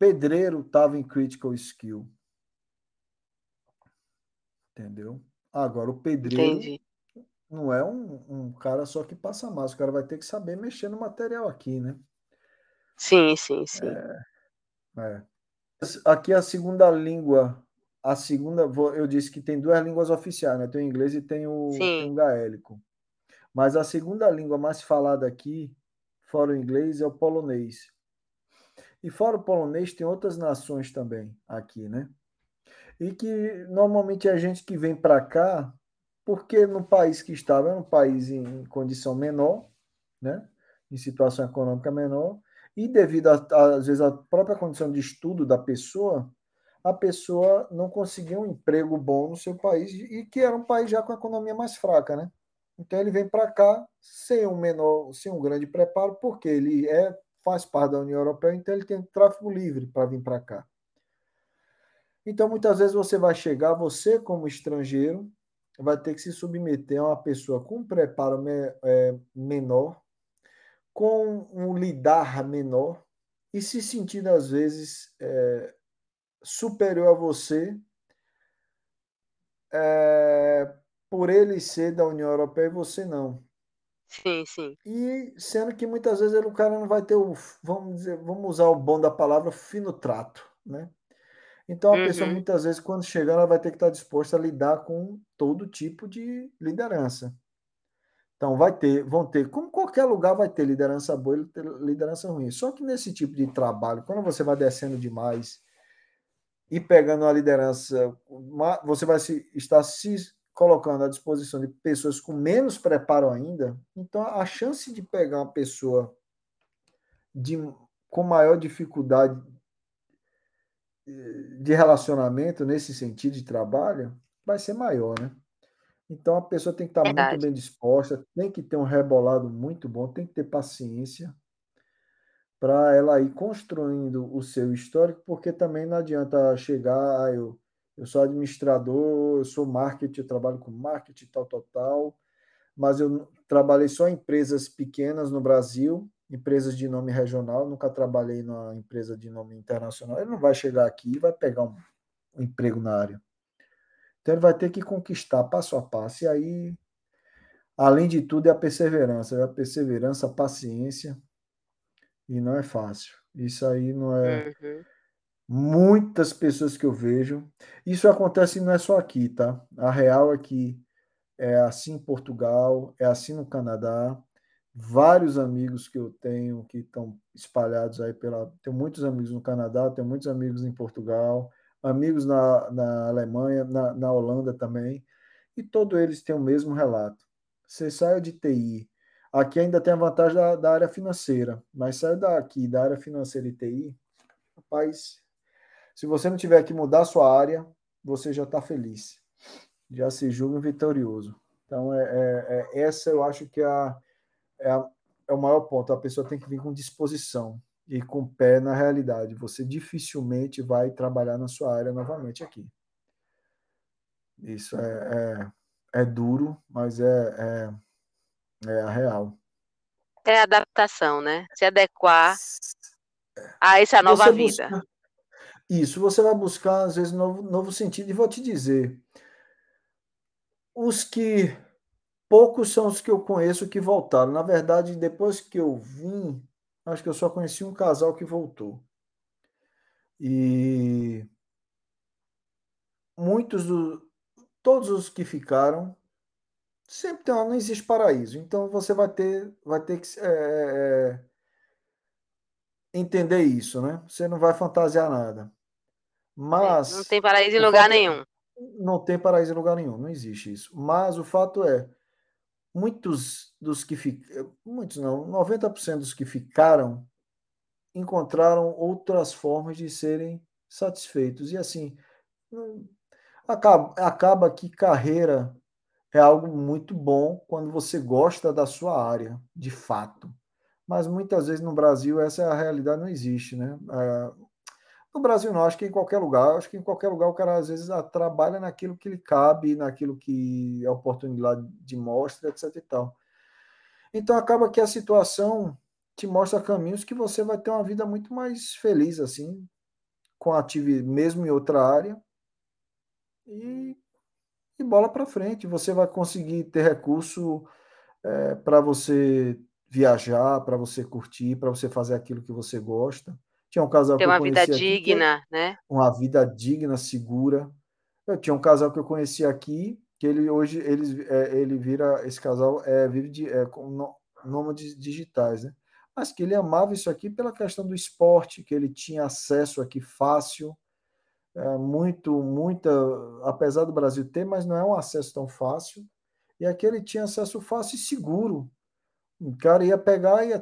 Pedreiro estava em critical skill. Entendeu? Agora, o pedreiro Entendi. não é um, um, cara só que passa massa. O cara vai ter que saber mexer no material aqui, né? Sim, sim, sim. É, é. Aqui a segunda língua. A segunda, eu disse que tem duas línguas oficiais, né? Tem o inglês e tem o, tem o gaélico. Mas a segunda língua mais falada aqui, fora o inglês, é o polonês. E fora o polonês, tem outras nações também aqui, né? E que normalmente é gente que vem para cá porque no país que estava, é um país em condição menor, né? Em situação econômica menor, e devido a, às vezes à própria condição de estudo da pessoa, a pessoa não conseguia um emprego bom no seu país e que era um país já com a economia mais fraca, né? Então ele vem para cá sem um menor, sem um grande preparo, porque ele é faz parte da União Europeia, então ele tem tráfego livre para vir para cá. Então, muitas vezes você vai chegar, você como estrangeiro, vai ter que se submeter a uma pessoa com um preparo me, é, menor, com um lidar menor, e se sentindo, às vezes, é, superior a você, é, por ele ser da União Europeia e você não. Sim, sim. E sendo que muitas vezes o cara não vai ter o, vamos dizer, vamos usar o bom da palavra, fino trato, né? Então a uhum. pessoa muitas vezes quando chegar ela vai ter que estar disposta a lidar com todo tipo de liderança. Então vai ter, vão ter, como qualquer lugar vai ter liderança boa e liderança ruim. Só que nesse tipo de trabalho, quando você vai descendo demais e pegando a liderança, você vai se, estar se colocando à disposição de pessoas com menos preparo ainda, então a chance de pegar uma pessoa de, com maior dificuldade eh, de relacionamento nesse sentido de trabalho vai ser maior, né? Então a pessoa tem que estar Verdade. muito bem disposta, tem que ter um rebolado muito bom, tem que ter paciência para ela ir construindo o seu histórico, porque também não adianta chegar, ah, eu, eu sou administrador, eu sou marketing, eu trabalho com marketing, tal, tal, tal, mas eu trabalhei só em empresas pequenas no Brasil, empresas de nome regional, nunca trabalhei numa empresa de nome internacional. Ele não vai chegar aqui e vai pegar um, um emprego na área. Então ele vai ter que conquistar passo a passo, e aí, além de tudo, é a perseverança, é a perseverança, a paciência, e não é fácil. Isso aí não é. Uhum. Muitas pessoas que eu vejo. Isso acontece não é só aqui, tá? A real é que é assim em Portugal, é assim no Canadá. Vários amigos que eu tenho que estão espalhados aí pela. Tenho muitos amigos no Canadá, tenho muitos amigos em Portugal, amigos na, na Alemanha, na, na Holanda também, e todos eles têm o mesmo relato. Você sai de TI, Aqui ainda tem a vantagem da, da área financeira, mas sai daqui da área financeira e TI, rapaz, se você não tiver que mudar a sua área, você já está feliz, já se julga vitorioso. Então, é, é, é, essa eu acho que é, a, é, a, é o maior ponto. A pessoa tem que vir com disposição e com pé na realidade. Você dificilmente vai trabalhar na sua área novamente aqui. Isso é, é, é duro, mas é, é é a real. É adaptação, né? Se adequar a essa nova você vida. Busca... Isso, você vai buscar, às vezes, novo, novo sentido. E vou te dizer, os que. Poucos são os que eu conheço que voltaram. Na verdade, depois que eu vim, acho que eu só conheci um casal que voltou. E muitos do, todos os que ficaram sempre tem, não existe paraíso. Então você vai ter, vai ter que é, é, é, entender isso, né? Você não vai fantasiar nada. Mas não tem paraíso em lugar nenhum. Não tem paraíso em lugar nenhum, não existe isso. Mas o fato é, muitos dos que ficaram, muitos não, 90% dos que ficaram encontraram outras formas de serem satisfeitos. E assim, acaba, acaba que carreira é algo muito bom quando você gosta da sua área, de fato. Mas muitas vezes no Brasil essa é a realidade não existe, né? É, no Brasil não, acho que em qualquer lugar, acho que em qualquer lugar o cara às vezes ah, trabalha naquilo que lhe cabe, naquilo que a oportunidade de mostra, etc e tal. Então acaba que a situação te mostra caminhos que você vai ter uma vida muito mais feliz assim, com atividade mesmo em outra área. E e bola para frente. Você vai conseguir ter recurso é, para você viajar, para você curtir, para você fazer aquilo que você gosta. Tinha um casal ter que uma eu vida digna, aqui, né? Uma vida digna, segura. Eu tinha um casal que eu conheci aqui, que ele hoje ele, é, ele vira esse casal é vive de é, com nômades digitais, né? Mas que ele amava isso aqui pela questão do esporte, que ele tinha acesso aqui fácil, é, muito, muita, apesar do Brasil ter, mas não é um acesso tão fácil. E aqui ele tinha acesso fácil e seguro. O cara ia pegar, ia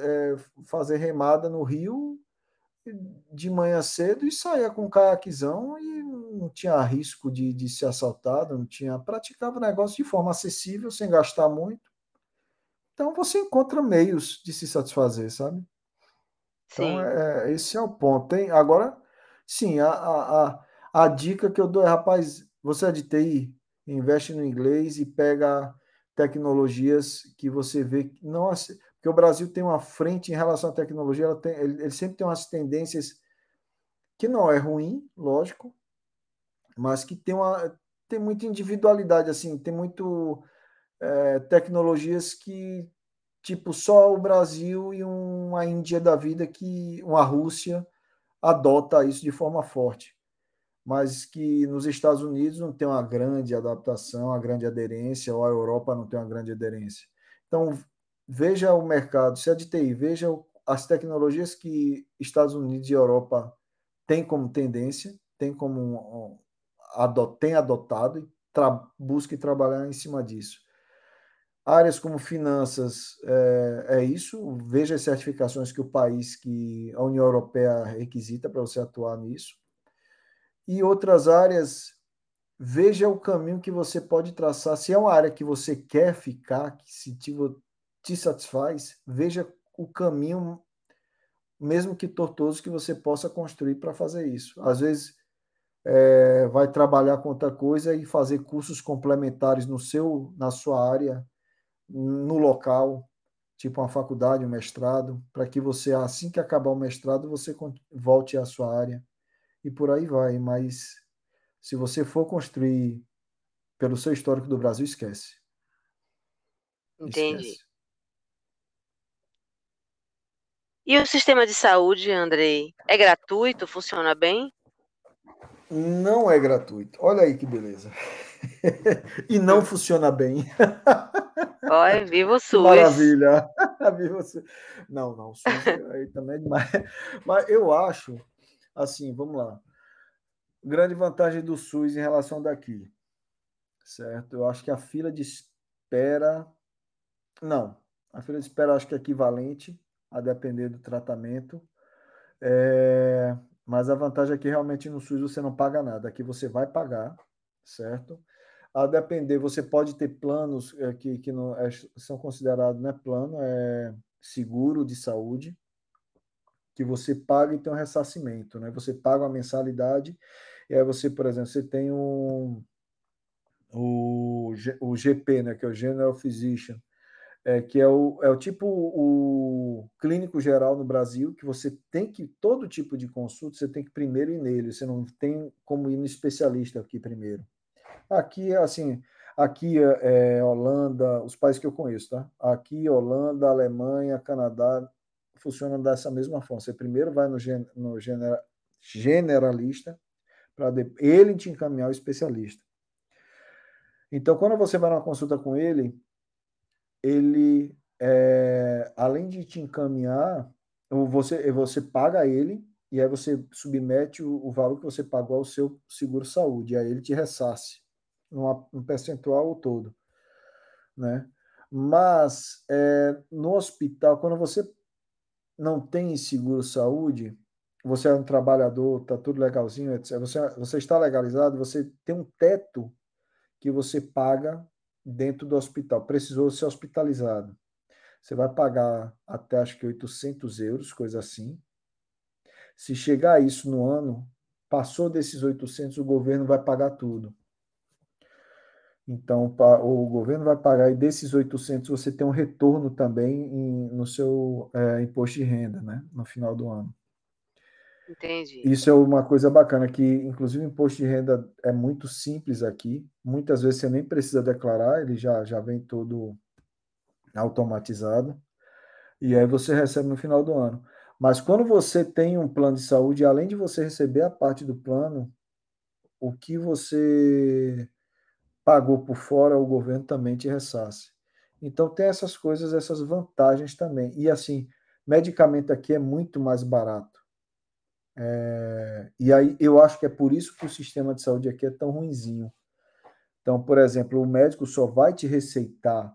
é, fazer remada no rio de manhã cedo e saía com um caiaquezão e não tinha risco de, de ser assaltado, não tinha. Praticava o negócio de forma acessível, sem gastar muito. Então você encontra meios de se satisfazer, sabe? Então, é, esse é o ponto. Tem, agora, Sim, a, a, a, a dica que eu dou é, rapaz, você é de TI, investe no inglês e pega tecnologias que você vê que não porque o Brasil tem uma frente em relação à tecnologia, ela tem, ele, ele sempre tem umas tendências que não é ruim, lógico, mas que tem uma tem muita individualidade assim, tem muito é, tecnologias que tipo só o Brasil e uma Índia da vida que uma Rússia adota isso de forma forte, mas que nos Estados Unidos não tem uma grande adaptação, uma grande aderência, ou a Europa não tem uma grande aderência. Então, veja o mercado, se é de TI, veja as tecnologias que Estados Unidos e Europa têm como tendência, têm como tem adotado e tra, busque trabalhar em cima disso. Áreas como finanças é, é, isso. Veja as certificações que o país, que a União Europeia requisita para você atuar nisso. E outras áreas, veja o caminho que você pode traçar. Se é uma área que você quer ficar, que se te, te satisfaz, veja o caminho, mesmo que tortuoso, que você possa construir para fazer isso. Às vezes é, vai trabalhar com outra coisa e fazer cursos complementares no seu, na sua área, no local, tipo uma faculdade, um mestrado, para que você, assim que acabar o mestrado, você volte à sua área e por aí vai. Mas se você for construir pelo seu histórico do Brasil, esquece. Entendi. Esquece. E o sistema de saúde, Andrei, é gratuito? Funciona bem? Não é gratuito. Olha aí que beleza. e não funciona bem. Olha, viva o SUS. Maravilha. viva o SUS. Não, não, o SUS aí também é demais. Mas eu acho, assim, vamos lá. Grande vantagem do SUS em relação daqui. Certo? Eu acho que a fila de espera. Não, a fila de espera acho que é equivalente, a depender do tratamento. É... Mas a vantagem é que realmente no SUS você não paga nada. Aqui você vai pagar, certo? A depender, você pode ter planos é, que, que não é, são considerados não é plano, é seguro de saúde, que você paga e tem um ressarcimento, né? Você paga uma mensalidade e aí você, por exemplo, você tem um o, o GP, né, que é o General Physician, é, que é o, é o tipo o clínico geral no Brasil, que você tem que, todo tipo de consulta, você tem que primeiro ir nele, você não tem como ir no especialista aqui primeiro. Aqui, assim, aqui é, Holanda, os países que eu conheço, tá? Aqui, Holanda, Alemanha, Canadá, funciona dessa mesma forma. Você primeiro vai no, gen, no genera, generalista, para ele te encaminhar o especialista. Então, quando você vai numa consulta com ele, ele, é, além de te encaminhar, você, você paga ele e aí você submete o, o valor que você pagou ao seu seguro-saúde, aí ele te ressarce numa, um percentual todo, né? Mas é, no hospital, quando você não tem seguro-saúde, você é um trabalhador, tá tudo legalzinho, etc. Você, você está legalizado, você tem um teto que você paga dentro do hospital. Precisou ser hospitalizado. Você vai pagar até acho que 800 euros, coisa assim. Se chegar a isso no ano, passou desses 800, o governo vai pagar tudo. Então, o governo vai pagar e desses 800 você tem um retorno também em, no seu é, imposto de renda, né? No final do ano. Entendi. Isso é uma coisa bacana, que inclusive o imposto de renda é muito simples aqui. Muitas vezes você nem precisa declarar, ele já, já vem todo automatizado. E aí você recebe no final do ano. Mas quando você tem um plano de saúde, além de você receber a parte do plano, o que você pagou por fora, o governo também te ressarce. Então tem essas coisas, essas vantagens também. E assim, medicamento aqui é muito mais barato. É, e aí eu acho que é por isso que o sistema de saúde aqui é tão ruinzinho. Então, por exemplo, o médico só vai te receitar.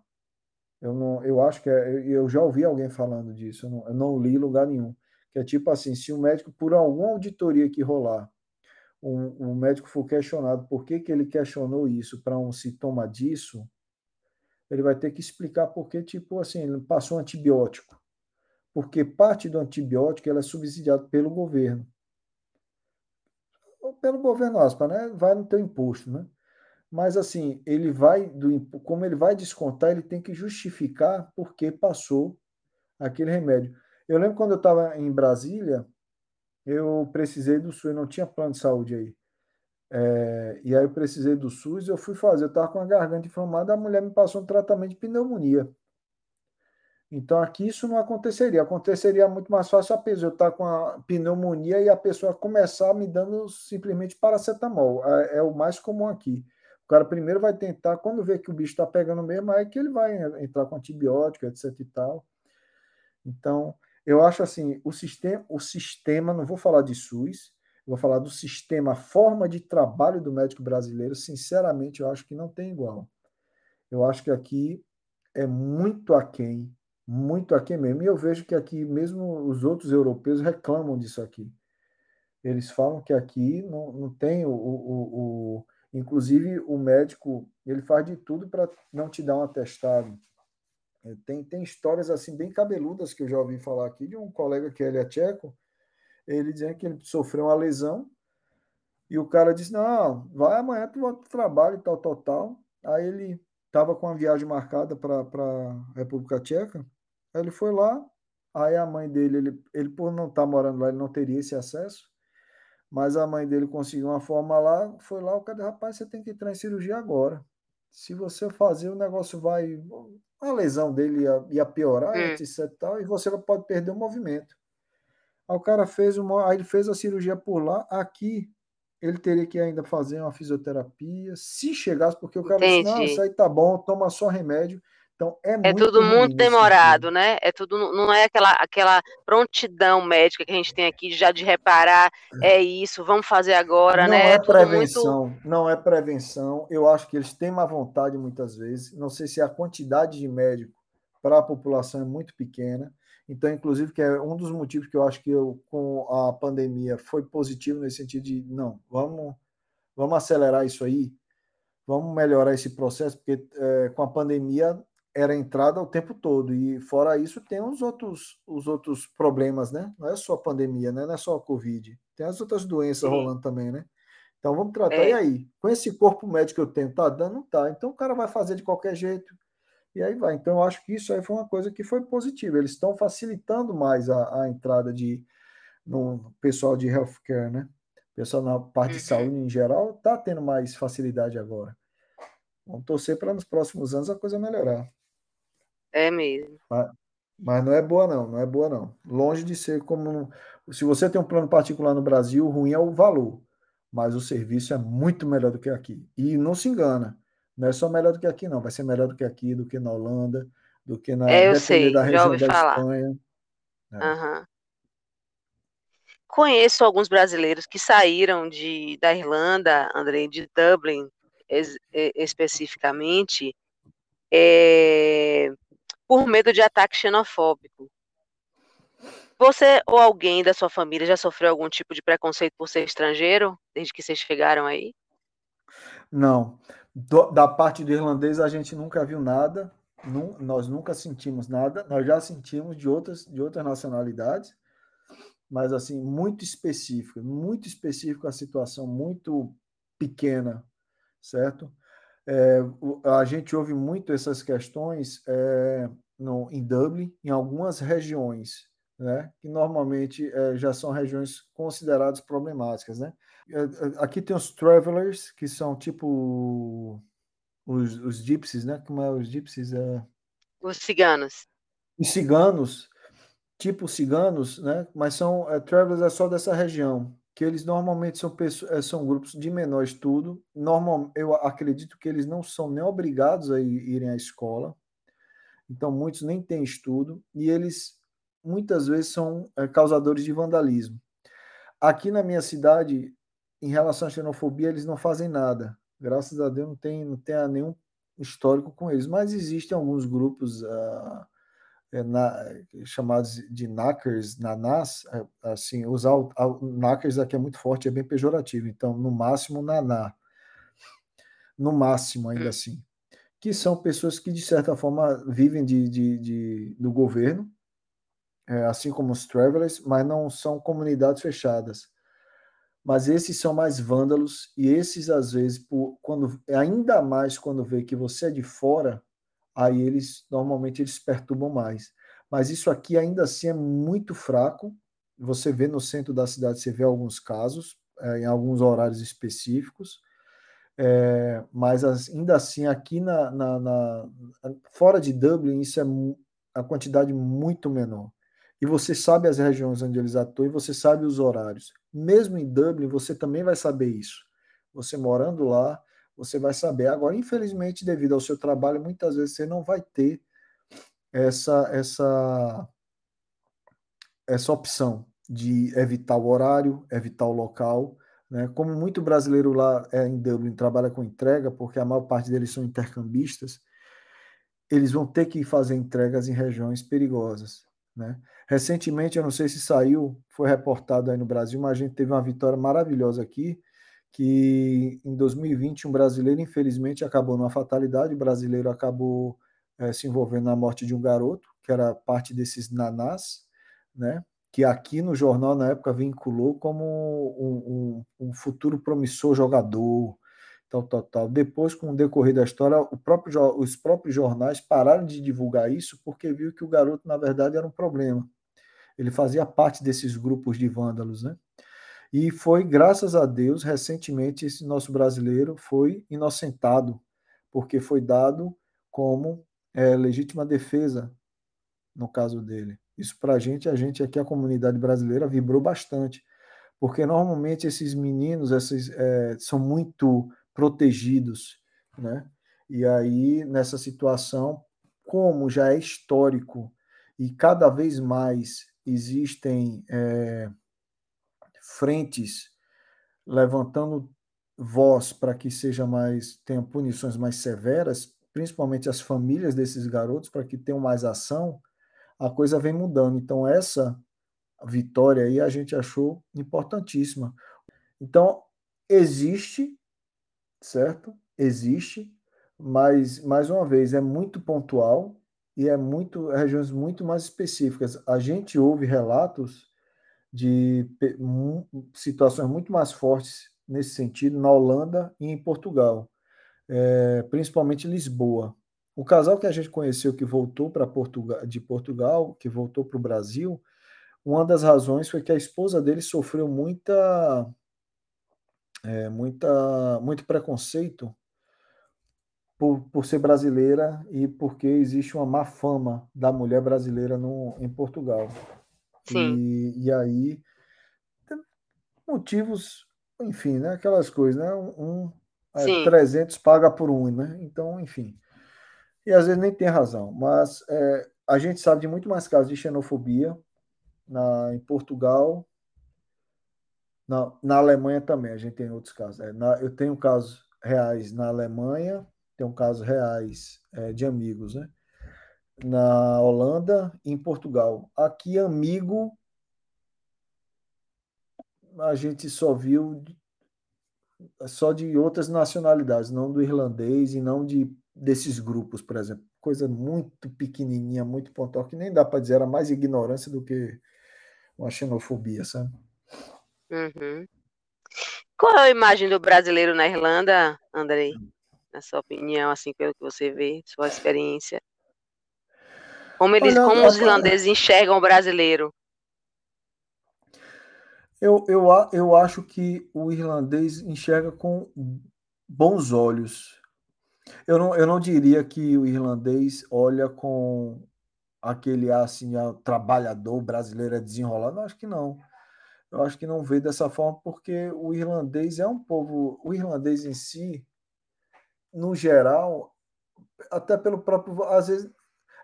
Eu não, eu acho que é, eu já ouvi alguém falando disso. Eu não, eu não li lugar nenhum. Que é tipo assim, se o médico por alguma auditoria que rolar, um, um médico for questionado por que, que ele questionou isso para um sintoma disso, ele vai ter que explicar por que, tipo assim, ele passou um antibiótico. Porque parte do antibiótico ela é subsidiado pelo governo pelo governo aspa, né? Vai no teu imposto, né? Mas assim, ele vai do como ele vai descontar, ele tem que justificar porque passou aquele remédio. Eu lembro quando eu estava em Brasília, eu precisei do SUS, não tinha plano de saúde aí. É, e aí eu precisei do SUS, eu fui fazer, eu estava com a garganta inflamada, a mulher me passou um tratamento de pneumonia. Então aqui isso não aconteceria. Aconteceria muito mais fácil a pessoa estar com a pneumonia e a pessoa começar me dando simplesmente paracetamol. É, é o mais comum aqui. O cara primeiro vai tentar, quando vê que o bicho está pegando mesmo, aí que ele vai entrar com antibiótico, etc e tal. Então, eu acho assim, o sistema, o sistema, não vou falar de SUS, vou falar do sistema, a forma de trabalho do médico brasileiro, sinceramente, eu acho que não tem igual. Eu acho que aqui é muito aquém muito aqui mesmo. E eu vejo que aqui, mesmo os outros europeus reclamam disso aqui. Eles falam que aqui não, não tem o, o, o Inclusive, o médico, ele faz de tudo para não te dar um atestado. É, tem, tem histórias assim bem cabeludas que eu já ouvi falar aqui de um colega que ele é tcheco, ele dizendo que ele sofreu uma lesão e o cara disse, não, vai amanhã tu volta para o trabalho e tal, tal, tal. Aí ele estava com a viagem marcada para a República Tcheca, aí ele foi lá, aí a mãe dele, ele, ele por não estar tá morando lá, ele não teria esse acesso, mas a mãe dele conseguiu uma forma lá, foi lá, o cara, rapaz, você tem que entrar em cirurgia agora. Se você fazer, o negócio vai. A lesão dele ia, ia piorar, hum. etc. Tal, e você pode perder o movimento. Aí o cara fez uma. Aí ele fez a cirurgia por lá. Aqui, ele teria que ainda fazer uma fisioterapia, se chegasse, porque o cara Entendi. disse, não, isso aí tá bom, toma só remédio. Então é, é tudo muito demorado, né? É tudo não é aquela aquela prontidão médica que a gente tem aqui já de reparar é isso, vamos fazer agora, não né? Não é, é prevenção, muito... não é prevenção. Eu acho que eles têm má vontade muitas vezes. Não sei se a quantidade de médico para a população é muito pequena. Então, inclusive, que é um dos motivos que eu acho que eu, com a pandemia foi positivo nesse sentido de não, vamos, vamos acelerar isso aí, vamos melhorar esse processo, porque é, com a pandemia era entrada o tempo todo, e fora isso tem os outros, os outros problemas, né? Não é só a pandemia, né? não é só a Covid, tem as outras doenças Sim. rolando também, né? Então vamos tratar. É. E aí? Com esse corpo médico que eu tenho, tá dando? Não tá. Então o cara vai fazer de qualquer jeito e aí vai. Então, eu acho que isso aí foi uma coisa que foi positiva. Eles estão facilitando mais a, a entrada de no pessoal de healthcare, né? Pessoal na parte de uhum. saúde em geral está tendo mais facilidade agora. Vamos torcer para nos próximos anos a coisa melhorar. É mesmo. Mas, mas, não é boa, não. Não é boa, não. Longe de ser como. Se você tem um plano particular no Brasil, o ruim é o valor. Mas o serviço é muito melhor do que aqui. E não se engana. Não é só melhor do que aqui, não. Vai ser melhor do que aqui, do que na Holanda, do que na é, eu sei, da região da falar. Espanha. É. Uhum. Conheço alguns brasileiros que saíram de, da Irlanda, André, de Dublin es, especificamente, é, por medo de ataque xenofóbico. Você ou alguém da sua família já sofreu algum tipo de preconceito por ser estrangeiro, desde que vocês chegaram aí? Não. Do, da parte do irlandês a gente nunca viu nada, nós nunca sentimos nada, nós já sentimos de outras, de outras nacionalidades, mas assim, muito específico, muito específico a situação, muito pequena, certo? É, a gente ouve muito essas questões é, no, em Dublin, em algumas regiões, né, que normalmente é, já são regiões consideradas problemáticas, né? É, é, aqui tem os travelers, que são tipo os, os gypsies, né? Como é os gypsies? É... Os ciganos. Os ciganos, tipo ciganos, né? Mas são é, travelers é só dessa região, que eles normalmente são pessoas, são grupos de menor estudo. Normal, eu acredito que eles não são nem obrigados a irem à escola. Então muitos nem têm estudo e eles muitas vezes são é, causadores de vandalismo. Aqui na minha cidade, em relação à xenofobia, eles não fazem nada. Graças a Deus não tem, não tem nenhum histórico com eles, mas existem alguns grupos uh, na, chamados de knackers, nanás, é, assim, usar o, o knackers aqui é muito forte, é bem pejorativo, então no máximo naná, no máximo ainda hum. assim, que são pessoas que de certa forma vivem de, de, de do governo, é, assim como os travelers, mas não são comunidades fechadas. Mas esses são mais vândalos e esses às vezes por, quando ainda mais quando vê que você é de fora aí eles normalmente eles perturbam mais. Mas isso aqui ainda assim é muito fraco. Você vê no centro da cidade você vê alguns casos é, em alguns horários específicos. É, mas ainda assim aqui na, na, na, fora de Dublin isso é a quantidade muito menor e você sabe as regiões onde eles atuam e você sabe os horários. Mesmo em Dublin, você também vai saber isso. Você morando lá, você vai saber. Agora, infelizmente, devido ao seu trabalho, muitas vezes você não vai ter essa essa essa opção de evitar o horário, evitar o local, né? Como muito brasileiro lá é, em Dublin trabalha com entrega, porque a maior parte deles são intercambistas, eles vão ter que fazer entregas em regiões perigosas. Né? Recentemente, eu não sei se saiu, foi reportado aí no Brasil, mas a gente teve uma vitória maravilhosa aqui, que em 2020 um brasileiro, infelizmente, acabou numa fatalidade, o brasileiro acabou é, se envolvendo na morte de um garoto, que era parte desses nanás, né? que aqui no jornal, na época, vinculou como um, um, um futuro promissor jogador, tal, tal, tal. Depois, com o decorrer da história, próprio, os próprios jornais pararam de divulgar isso porque viu que o garoto, na verdade, era um problema. Ele fazia parte desses grupos de vândalos, né? E foi, graças a Deus, recentemente, esse nosso brasileiro foi inocentado, porque foi dado como é, legítima defesa no caso dele. Isso para a gente, a gente aqui, a comunidade brasileira, vibrou bastante, porque normalmente esses meninos esses, é, são muito protegidos, né? E aí, nessa situação, como já é histórico e cada vez mais existem é, frentes levantando voz para que seja mais tenha punições mais severas, principalmente as famílias desses garotos para que tenham mais ação, a coisa vem mudando. Então essa vitória aí a gente achou importantíssima. Então existe, certo? Existe, mas mais uma vez é muito pontual e é muito regiões muito mais específicas. A gente ouve relatos de situações muito mais fortes nesse sentido na Holanda e em Portugal, é, principalmente Lisboa. O casal que a gente conheceu que voltou para Portugal, de Portugal, que voltou para o Brasil, uma das razões foi que a esposa dele sofreu muita, é, muita, muito preconceito por, por ser brasileira e porque existe uma má fama da mulher brasileira no, em Portugal. Sim. E, e aí, motivos, enfim, né? Aquelas coisas, né? Um, é, 300 paga por um, né? Então, enfim. E às vezes nem tem razão, mas é, a gente sabe de muito mais casos de xenofobia na, em Portugal, na, Alemanha também, a gente tem outros casos. É, na, eu tenho casos reais na Alemanha, tenho casos reais é, de amigos, né? na Holanda e em Portugal. Aqui, amigo, a gente só viu só de outras nacionalidades, não do irlandês e não de desses grupos, por exemplo. Coisa muito pequenininha, muito pontual, que nem dá para dizer, era mais ignorância do que uma xenofobia, sabe? Uhum. Qual é a imagem do brasileiro na Irlanda, Andrei? Na sua opinião, assim, pelo que você vê, sua experiência? Como, eles, Olha, como os irlandeses enxergam o brasileiro? Eu, eu, eu acho que o irlandês enxerga com bons olhos. Eu não, eu não diria que o irlandês olha com aquele assim, trabalhador brasileiro é desenrolado. Eu acho que não. Eu acho que não vê dessa forma, porque o irlandês é um povo. O irlandês em si, no geral, até pelo próprio. Às vezes.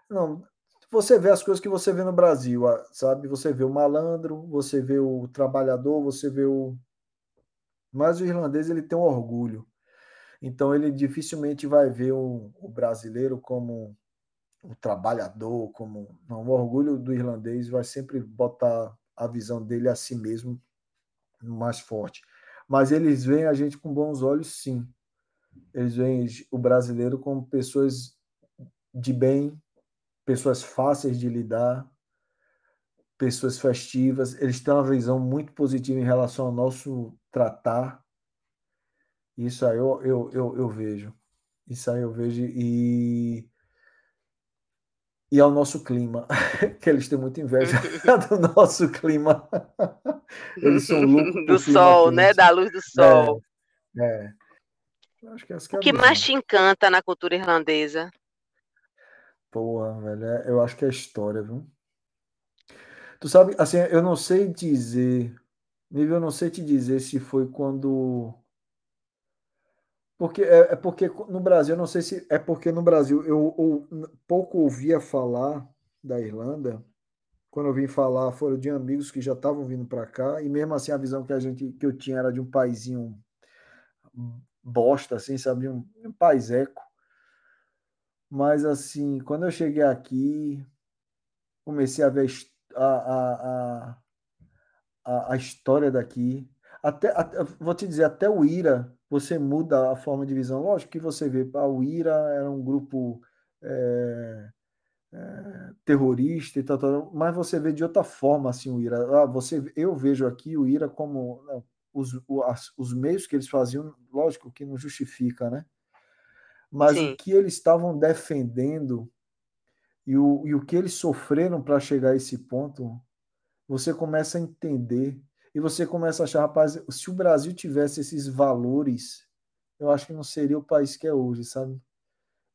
Não, você vê as coisas que você vê no Brasil, sabe? Você vê o malandro, você vê o trabalhador, você vê o. Mas o irlandês ele tem um orgulho. Então ele dificilmente vai ver o, o brasileiro como o trabalhador, como. Não, o orgulho do irlandês vai sempre botar a visão dele a si mesmo mais forte. Mas eles veem a gente com bons olhos, sim. Eles veem o brasileiro como pessoas de bem, pessoas fáceis de lidar, pessoas festivas. Eles têm uma visão muito positiva em relação ao nosso tratar. Isso aí eu, eu, eu, eu vejo. Isso aí eu vejo. E, e ao nosso clima, que eles têm muita inveja do nosso clima. Eles são loucos. Do sol, né? Da luz do sol. É. é. Acho que o que mais te encanta na cultura irlandesa? Porra, velho, é, eu acho que é história, viu? Tu sabe, assim, eu não sei dizer, nível, eu não sei te dizer se foi quando. Porque é, é porque no Brasil, não sei se é porque no Brasil eu, eu pouco ouvia falar da Irlanda. Quando eu vim falar, foram de amigos que já estavam vindo para cá, e mesmo assim a visão que a gente que eu tinha era de um paizinho bosta, assim, sabe? Um, um país eco. Mas, assim, quando eu cheguei aqui, comecei a ver a, a, a, a história daqui. Até, até, vou te dizer, até o IRA, você muda a forma de visão. Lógico que você vê, ah, o IRA era um grupo é, é, terrorista e tal, tal, mas você vê de outra forma assim o IRA. Ah, você, eu vejo aqui o IRA como não, os, os, os meios que eles faziam, lógico que não justifica, né? Mas Sim. o que eles estavam defendendo e o, e o que eles sofreram para chegar a esse ponto, você começa a entender e você começa a achar, rapaz, se o Brasil tivesse esses valores, eu acho que não seria o país que é hoje, sabe?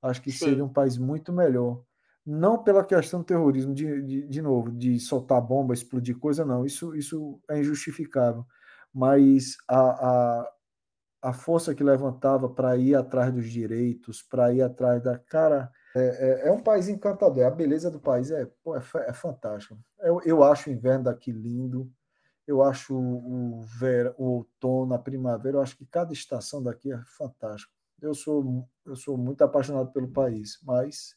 Acho que Sim. seria um país muito melhor. Não pela questão do terrorismo, de, de, de novo, de soltar bomba, explodir coisa, não. Isso, isso é injustificável. Mas a, a, a força que levantava para ir atrás dos direitos, para ir atrás da. Cara, é, é, é, um país encantador. A beleza do país é, pô, é, é fantástica. Eu, eu acho o inverno daqui lindo. Eu acho o, ver, o outono, a primavera. Eu acho que cada estação daqui é fantástica. Eu sou, eu sou muito apaixonado pelo país, mas,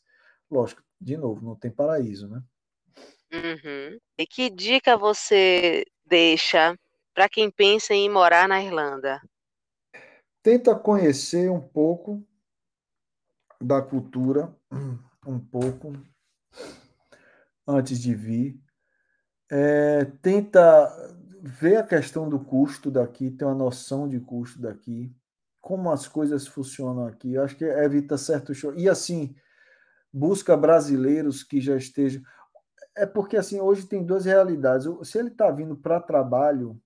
lógico, de novo, não tem paraíso, né? Uhum. E que dica você deixa para quem pensa em morar na Irlanda? tenta conhecer um pouco da cultura, um pouco, antes de vir. É, tenta ver a questão do custo daqui, ter uma noção de custo daqui, como as coisas funcionam aqui. Eu acho que evita certo show. E assim, busca brasileiros que já estejam. É porque assim, hoje tem duas realidades. Se ele está vindo para trabalho,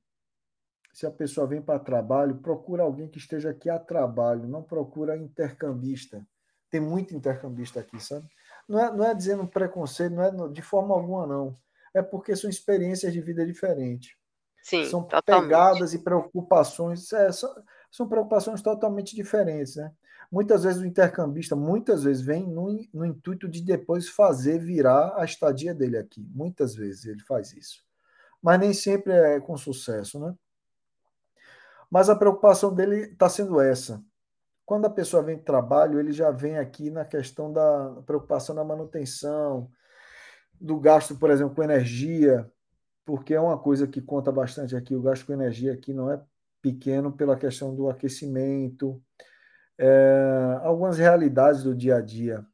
se a pessoa vem para trabalho, procura alguém que esteja aqui a trabalho, não procura intercambista. Tem muito intercambista aqui, sabe? Não é, não é dizendo preconceito, não é de forma alguma, não. É porque são experiências de vida diferentes. Sim, são totalmente. pegadas e preocupações, é, são, são, preocupações totalmente diferentes, né? Muitas vezes o intercambista, muitas vezes vem no, no intuito de depois fazer virar a estadia dele aqui. Muitas vezes ele faz isso. Mas nem sempre é com sucesso, né? Mas a preocupação dele está sendo essa. Quando a pessoa vem de trabalho, ele já vem aqui na questão da preocupação da manutenção, do gasto, por exemplo, com energia, porque é uma coisa que conta bastante aqui. O gasto com energia aqui não é pequeno pela questão do aquecimento, é, algumas realidades do dia a dia.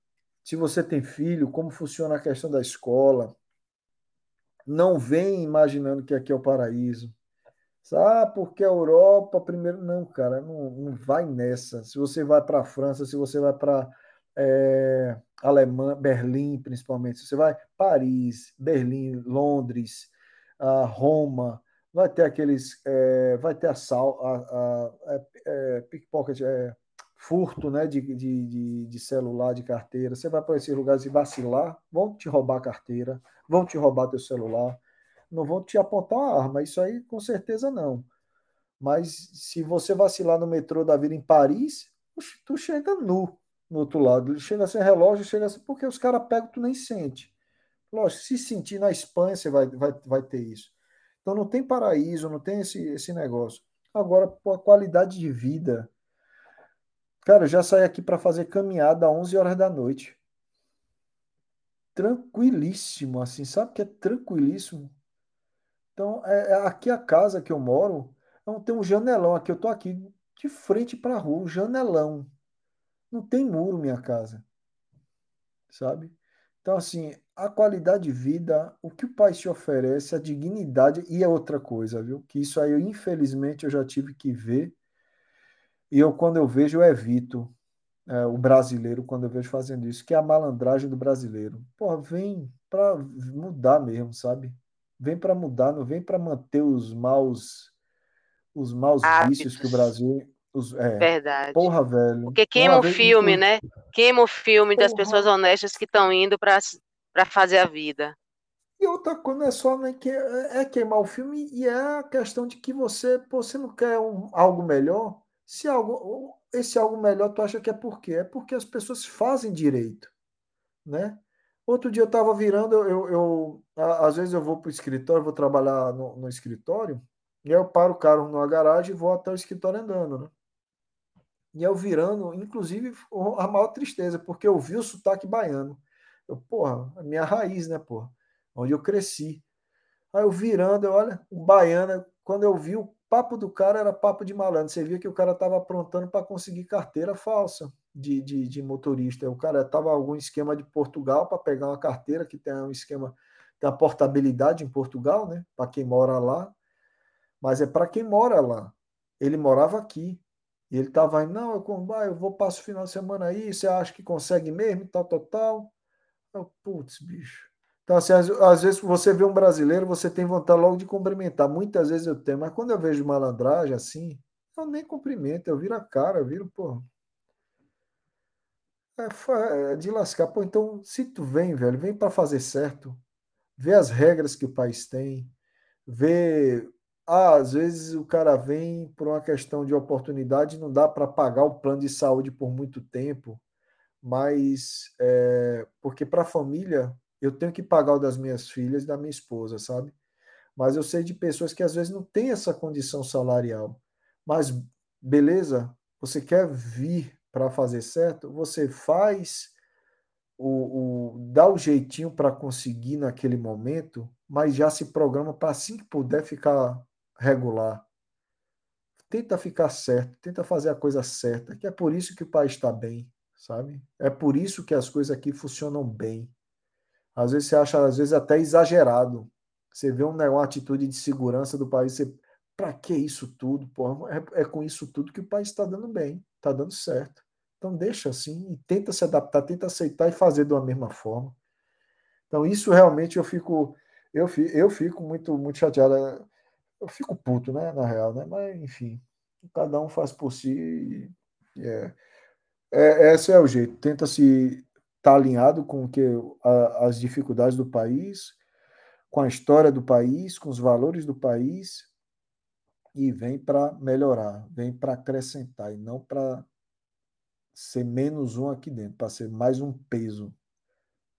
Se você tem filho, como funciona a questão da escola? Não vem imaginando que aqui é o paraíso. Ah, porque a Europa primeiro. Não, cara, não, não vai nessa. Se você vai para a França, se você vai para é, Alemanha, Berlim, principalmente, se você vai Paris, Berlim, Londres, a Roma, vai ter aqueles. É, vai ter a, a, a, é, é, pickpocket, é, furto né, de, de, de, celular, de carteira. Você vai para esses lugares e vacilar, vão te roubar a carteira, vão te roubar teu celular não vão te apontar uma arma, isso aí com certeza não. Mas se você vacilar no metrô da vida em Paris, tu chega nu no outro lado. Chega sem relógio, chega assim, porque os caras pegam, tu nem sente. Lógico, se sentir na Espanha, você vai, vai, vai ter isso. Então não tem paraíso, não tem esse, esse negócio. Agora, a qualidade de vida. Cara, eu já saí aqui para fazer caminhada às 11 horas da noite. Tranquilíssimo, assim, sabe que é tranquilíssimo? Então, é, é, aqui a casa que eu moro, então, tem um janelão aqui. Eu estou aqui de frente para a rua, um janelão. Não tem muro minha casa. Sabe? Então, assim, a qualidade de vida, o que o pai te oferece, a dignidade, e é outra coisa, viu? Que isso aí, infelizmente, eu já tive que ver. E eu, quando eu vejo, eu evito é, o brasileiro, quando eu vejo fazendo isso, que é a malandragem do brasileiro. Pô, vem para mudar mesmo, sabe? vem para mudar, não vem para manter os maus os maus Hábitos. vícios que o Brasil os, é, Verdade. Porra, velho. Porque queima o filme, né? Queima o filme porra. das pessoas honestas que estão indo para fazer a vida. E outra coisa, é só né, que é, é queimar o filme e é a questão de que você, pô, você não quer um, algo melhor. Se algo, esse algo melhor tu acha que é por quê? É porque as pessoas fazem direito, né? Outro dia eu estava virando, eu, eu, às vezes eu vou para o escritório, vou trabalhar no, no, escritório, e aí eu paro o carro numa garagem e vou até o escritório andando, né? E eu virando, inclusive, a maior tristeza, porque eu vi o sotaque baiano. Eu, porra, a minha raiz, né, porra? Onde eu cresci. Aí eu virando, eu, olha, o baiano, quando eu vi o, papo do cara era papo de malandro. Você via que o cara estava aprontando para conseguir carteira falsa de, de, de, motorista. O cara estava algum esquema de Portugal para pegar uma carteira que tem um esquema, tem a portabilidade em Portugal, né? Para quem mora lá. Mas é para quem mora lá. Ele morava aqui. E ele estava aí, não, eu, ah, eu vou passar o final de semana aí, você acha que consegue mesmo, tal, tal, tal. Putz, bicho. Então, assim, às, às, vezes você vê um brasileiro, você tem vontade logo de cumprimentar. Muitas vezes eu tenho, mas quando eu vejo malandragem assim, eu nem cumprimento, eu viro a cara, eu viro, pô. É, é de lascar. Pô, então, se tu vem, velho, vem para fazer certo. Vê as regras que o país tem. Vê. Ah, às vezes o cara vem por uma questão de oportunidade, não dá para pagar o plano de saúde por muito tempo, mas é, porque para a família eu tenho que pagar o das minhas filhas e da minha esposa, sabe? Mas eu sei de pessoas que às vezes não têm essa condição salarial. Mas beleza, você quer vir para fazer certo, você faz o, o dá o jeitinho para conseguir naquele momento, mas já se programa para assim que puder ficar regular. Tenta ficar certo, tenta fazer a coisa certa, que é por isso que o país está bem, sabe? É por isso que as coisas aqui funcionam bem. Às vezes você acha, às vezes, até exagerado. Você vê uma, uma atitude de segurança do país, você. Para que isso tudo? Porra, é, é com isso tudo que o país está dando bem, está dando certo. Então deixa assim e tenta se adaptar, tenta aceitar e fazer da mesma forma. Então isso realmente eu fico eu fico, eu fico muito muito chateado, eu fico puto, né, na real, né? Mas enfim, cada um faz por si e é, é esse é o jeito. Tenta se está alinhado com que a, as dificuldades do país, com a história do país, com os valores do país e vem para melhorar, vem para acrescentar e não para ser menos um aqui dentro, para ser mais um peso.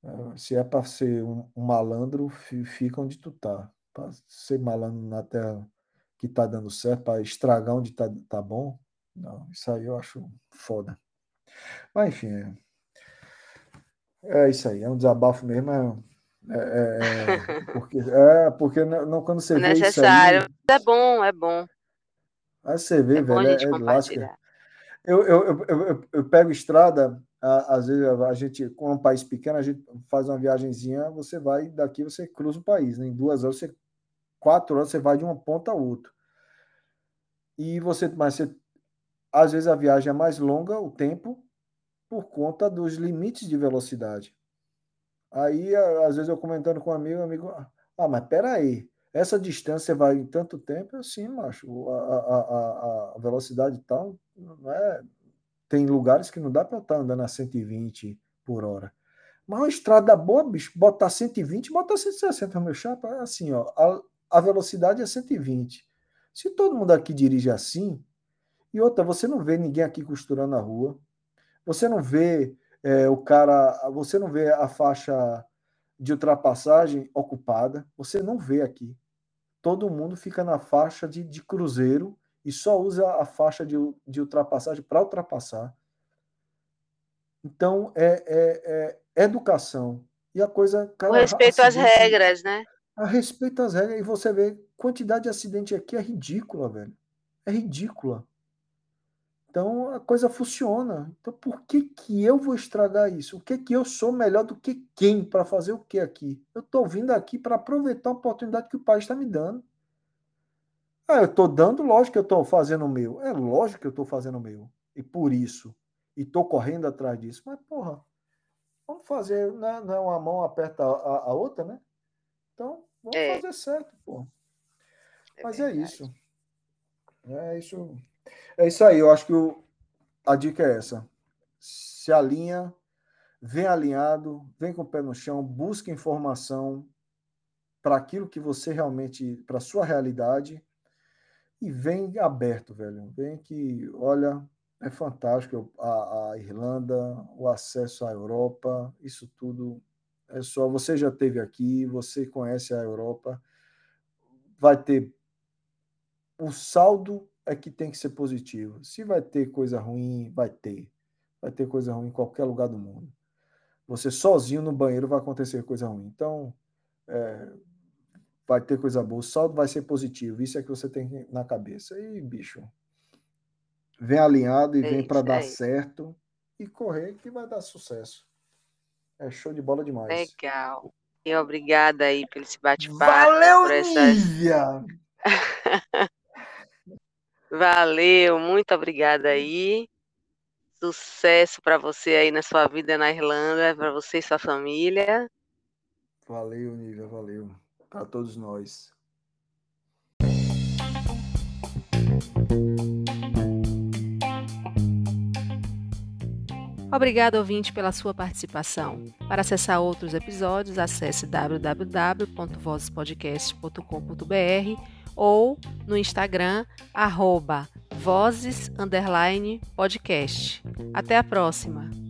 É, se é para ser um, um, malandro, fica onde tu tá. Para ser malandro na terra que está dando certo, para estragar onde está tá bom, não, isso aí eu acho foda. Mas enfim, é, é isso aí, é um desabafo mesmo. É, é, é porque, é, porque não, quando você é vê necessário. Isso aí, é bom, é bom. Aí você vê, é velho, é, é lasca. Eu, eu, eu, eu, eu pego estrada, às vezes a gente, com um país pequeno, a gente faz uma viagemzinha, você vai daqui, você cruza o país, né? Em duas horas, você, quatro horas, você vai de uma ponta a outra. E você, mas você, às vezes a viagem é mais longa, o tempo, por conta dos limites de velocidade. Aí, às vezes, eu comentando com um amigo, um amigo, ah, mas peraí, essa distância vai em tanto tempo? assim, macho, a, a, a, velocidade tal, não é... Tem lugares que não dá para estar tá andando a 120 por hora. Mas uma estrada boa, bicho, botar 120, botar 160, meu chapa, é assim, ó, a, a velocidade é 120. Se todo mundo aqui dirige assim, e outra, você não vê ninguém aqui costurando a rua, você não vê é, o cara, você não vê a faixa de ultrapassagem ocupada, você não vê aqui. Todo mundo fica na faixa de, de cruzeiro e só usa a faixa de, de ultrapassagem para ultrapassar. Então, é, é, é, educação. E a coisa. Cara, o respeito às regras, né? A respeito às regras. E você vê, quantidade de acidente aqui é ridícula, velho. É ridícula. Então a coisa funciona. Então por que, que eu vou estragar isso? O que que eu sou melhor do que quem para fazer o que aqui? Eu estou vindo aqui para aproveitar a oportunidade que o país está me dando. Ah, eu estou dando, lógico que eu estou fazendo o meu. É lógico que eu estou fazendo o meu. E por isso. E estou correndo atrás disso. Mas, porra, vamos fazer, né? Não é uma mão aperta a, a outra, né? Então, vamos é. fazer certo, porra. É Mas é verdade. é isso. É isso. É isso aí, eu acho que o, a dica é essa. Se alinha, vem alinhado, vem com o pé no chão, busca informação para aquilo que você realmente, para sua realidade, e vem aberto, velho. Vem que, olha, é fantástico a, a Irlanda, o acesso à Europa, isso tudo é só. Você já teve aqui, você conhece a Europa, vai ter o saldo é que tem que ser positivo. Se vai ter coisa ruim, vai ter. Vai ter coisa ruim em qualquer lugar do mundo. Você sozinho no banheiro vai acontecer coisa ruim. Então, é, vai ter coisa boa, o saldo vai ser positivo. Isso é que você tem na cabeça. E, bicho, vem alinhado e é vem para dar é certo e correr que vai dar sucesso. É show de bola demais. Legal. E obrigada aí pelo esse bate-papo. Valeu, por essa... Nívia! Valeu, muito obrigada aí. Sucesso para você aí na sua vida na Irlanda, para você e sua família. Valeu, Nívia, valeu. Para todos nós. Obrigado, ouvinte, pela sua participação. Para acessar outros episódios, acesse www.vozespodcast.com.br ou no Instagram, arroba vozes, podcast. Até a próxima!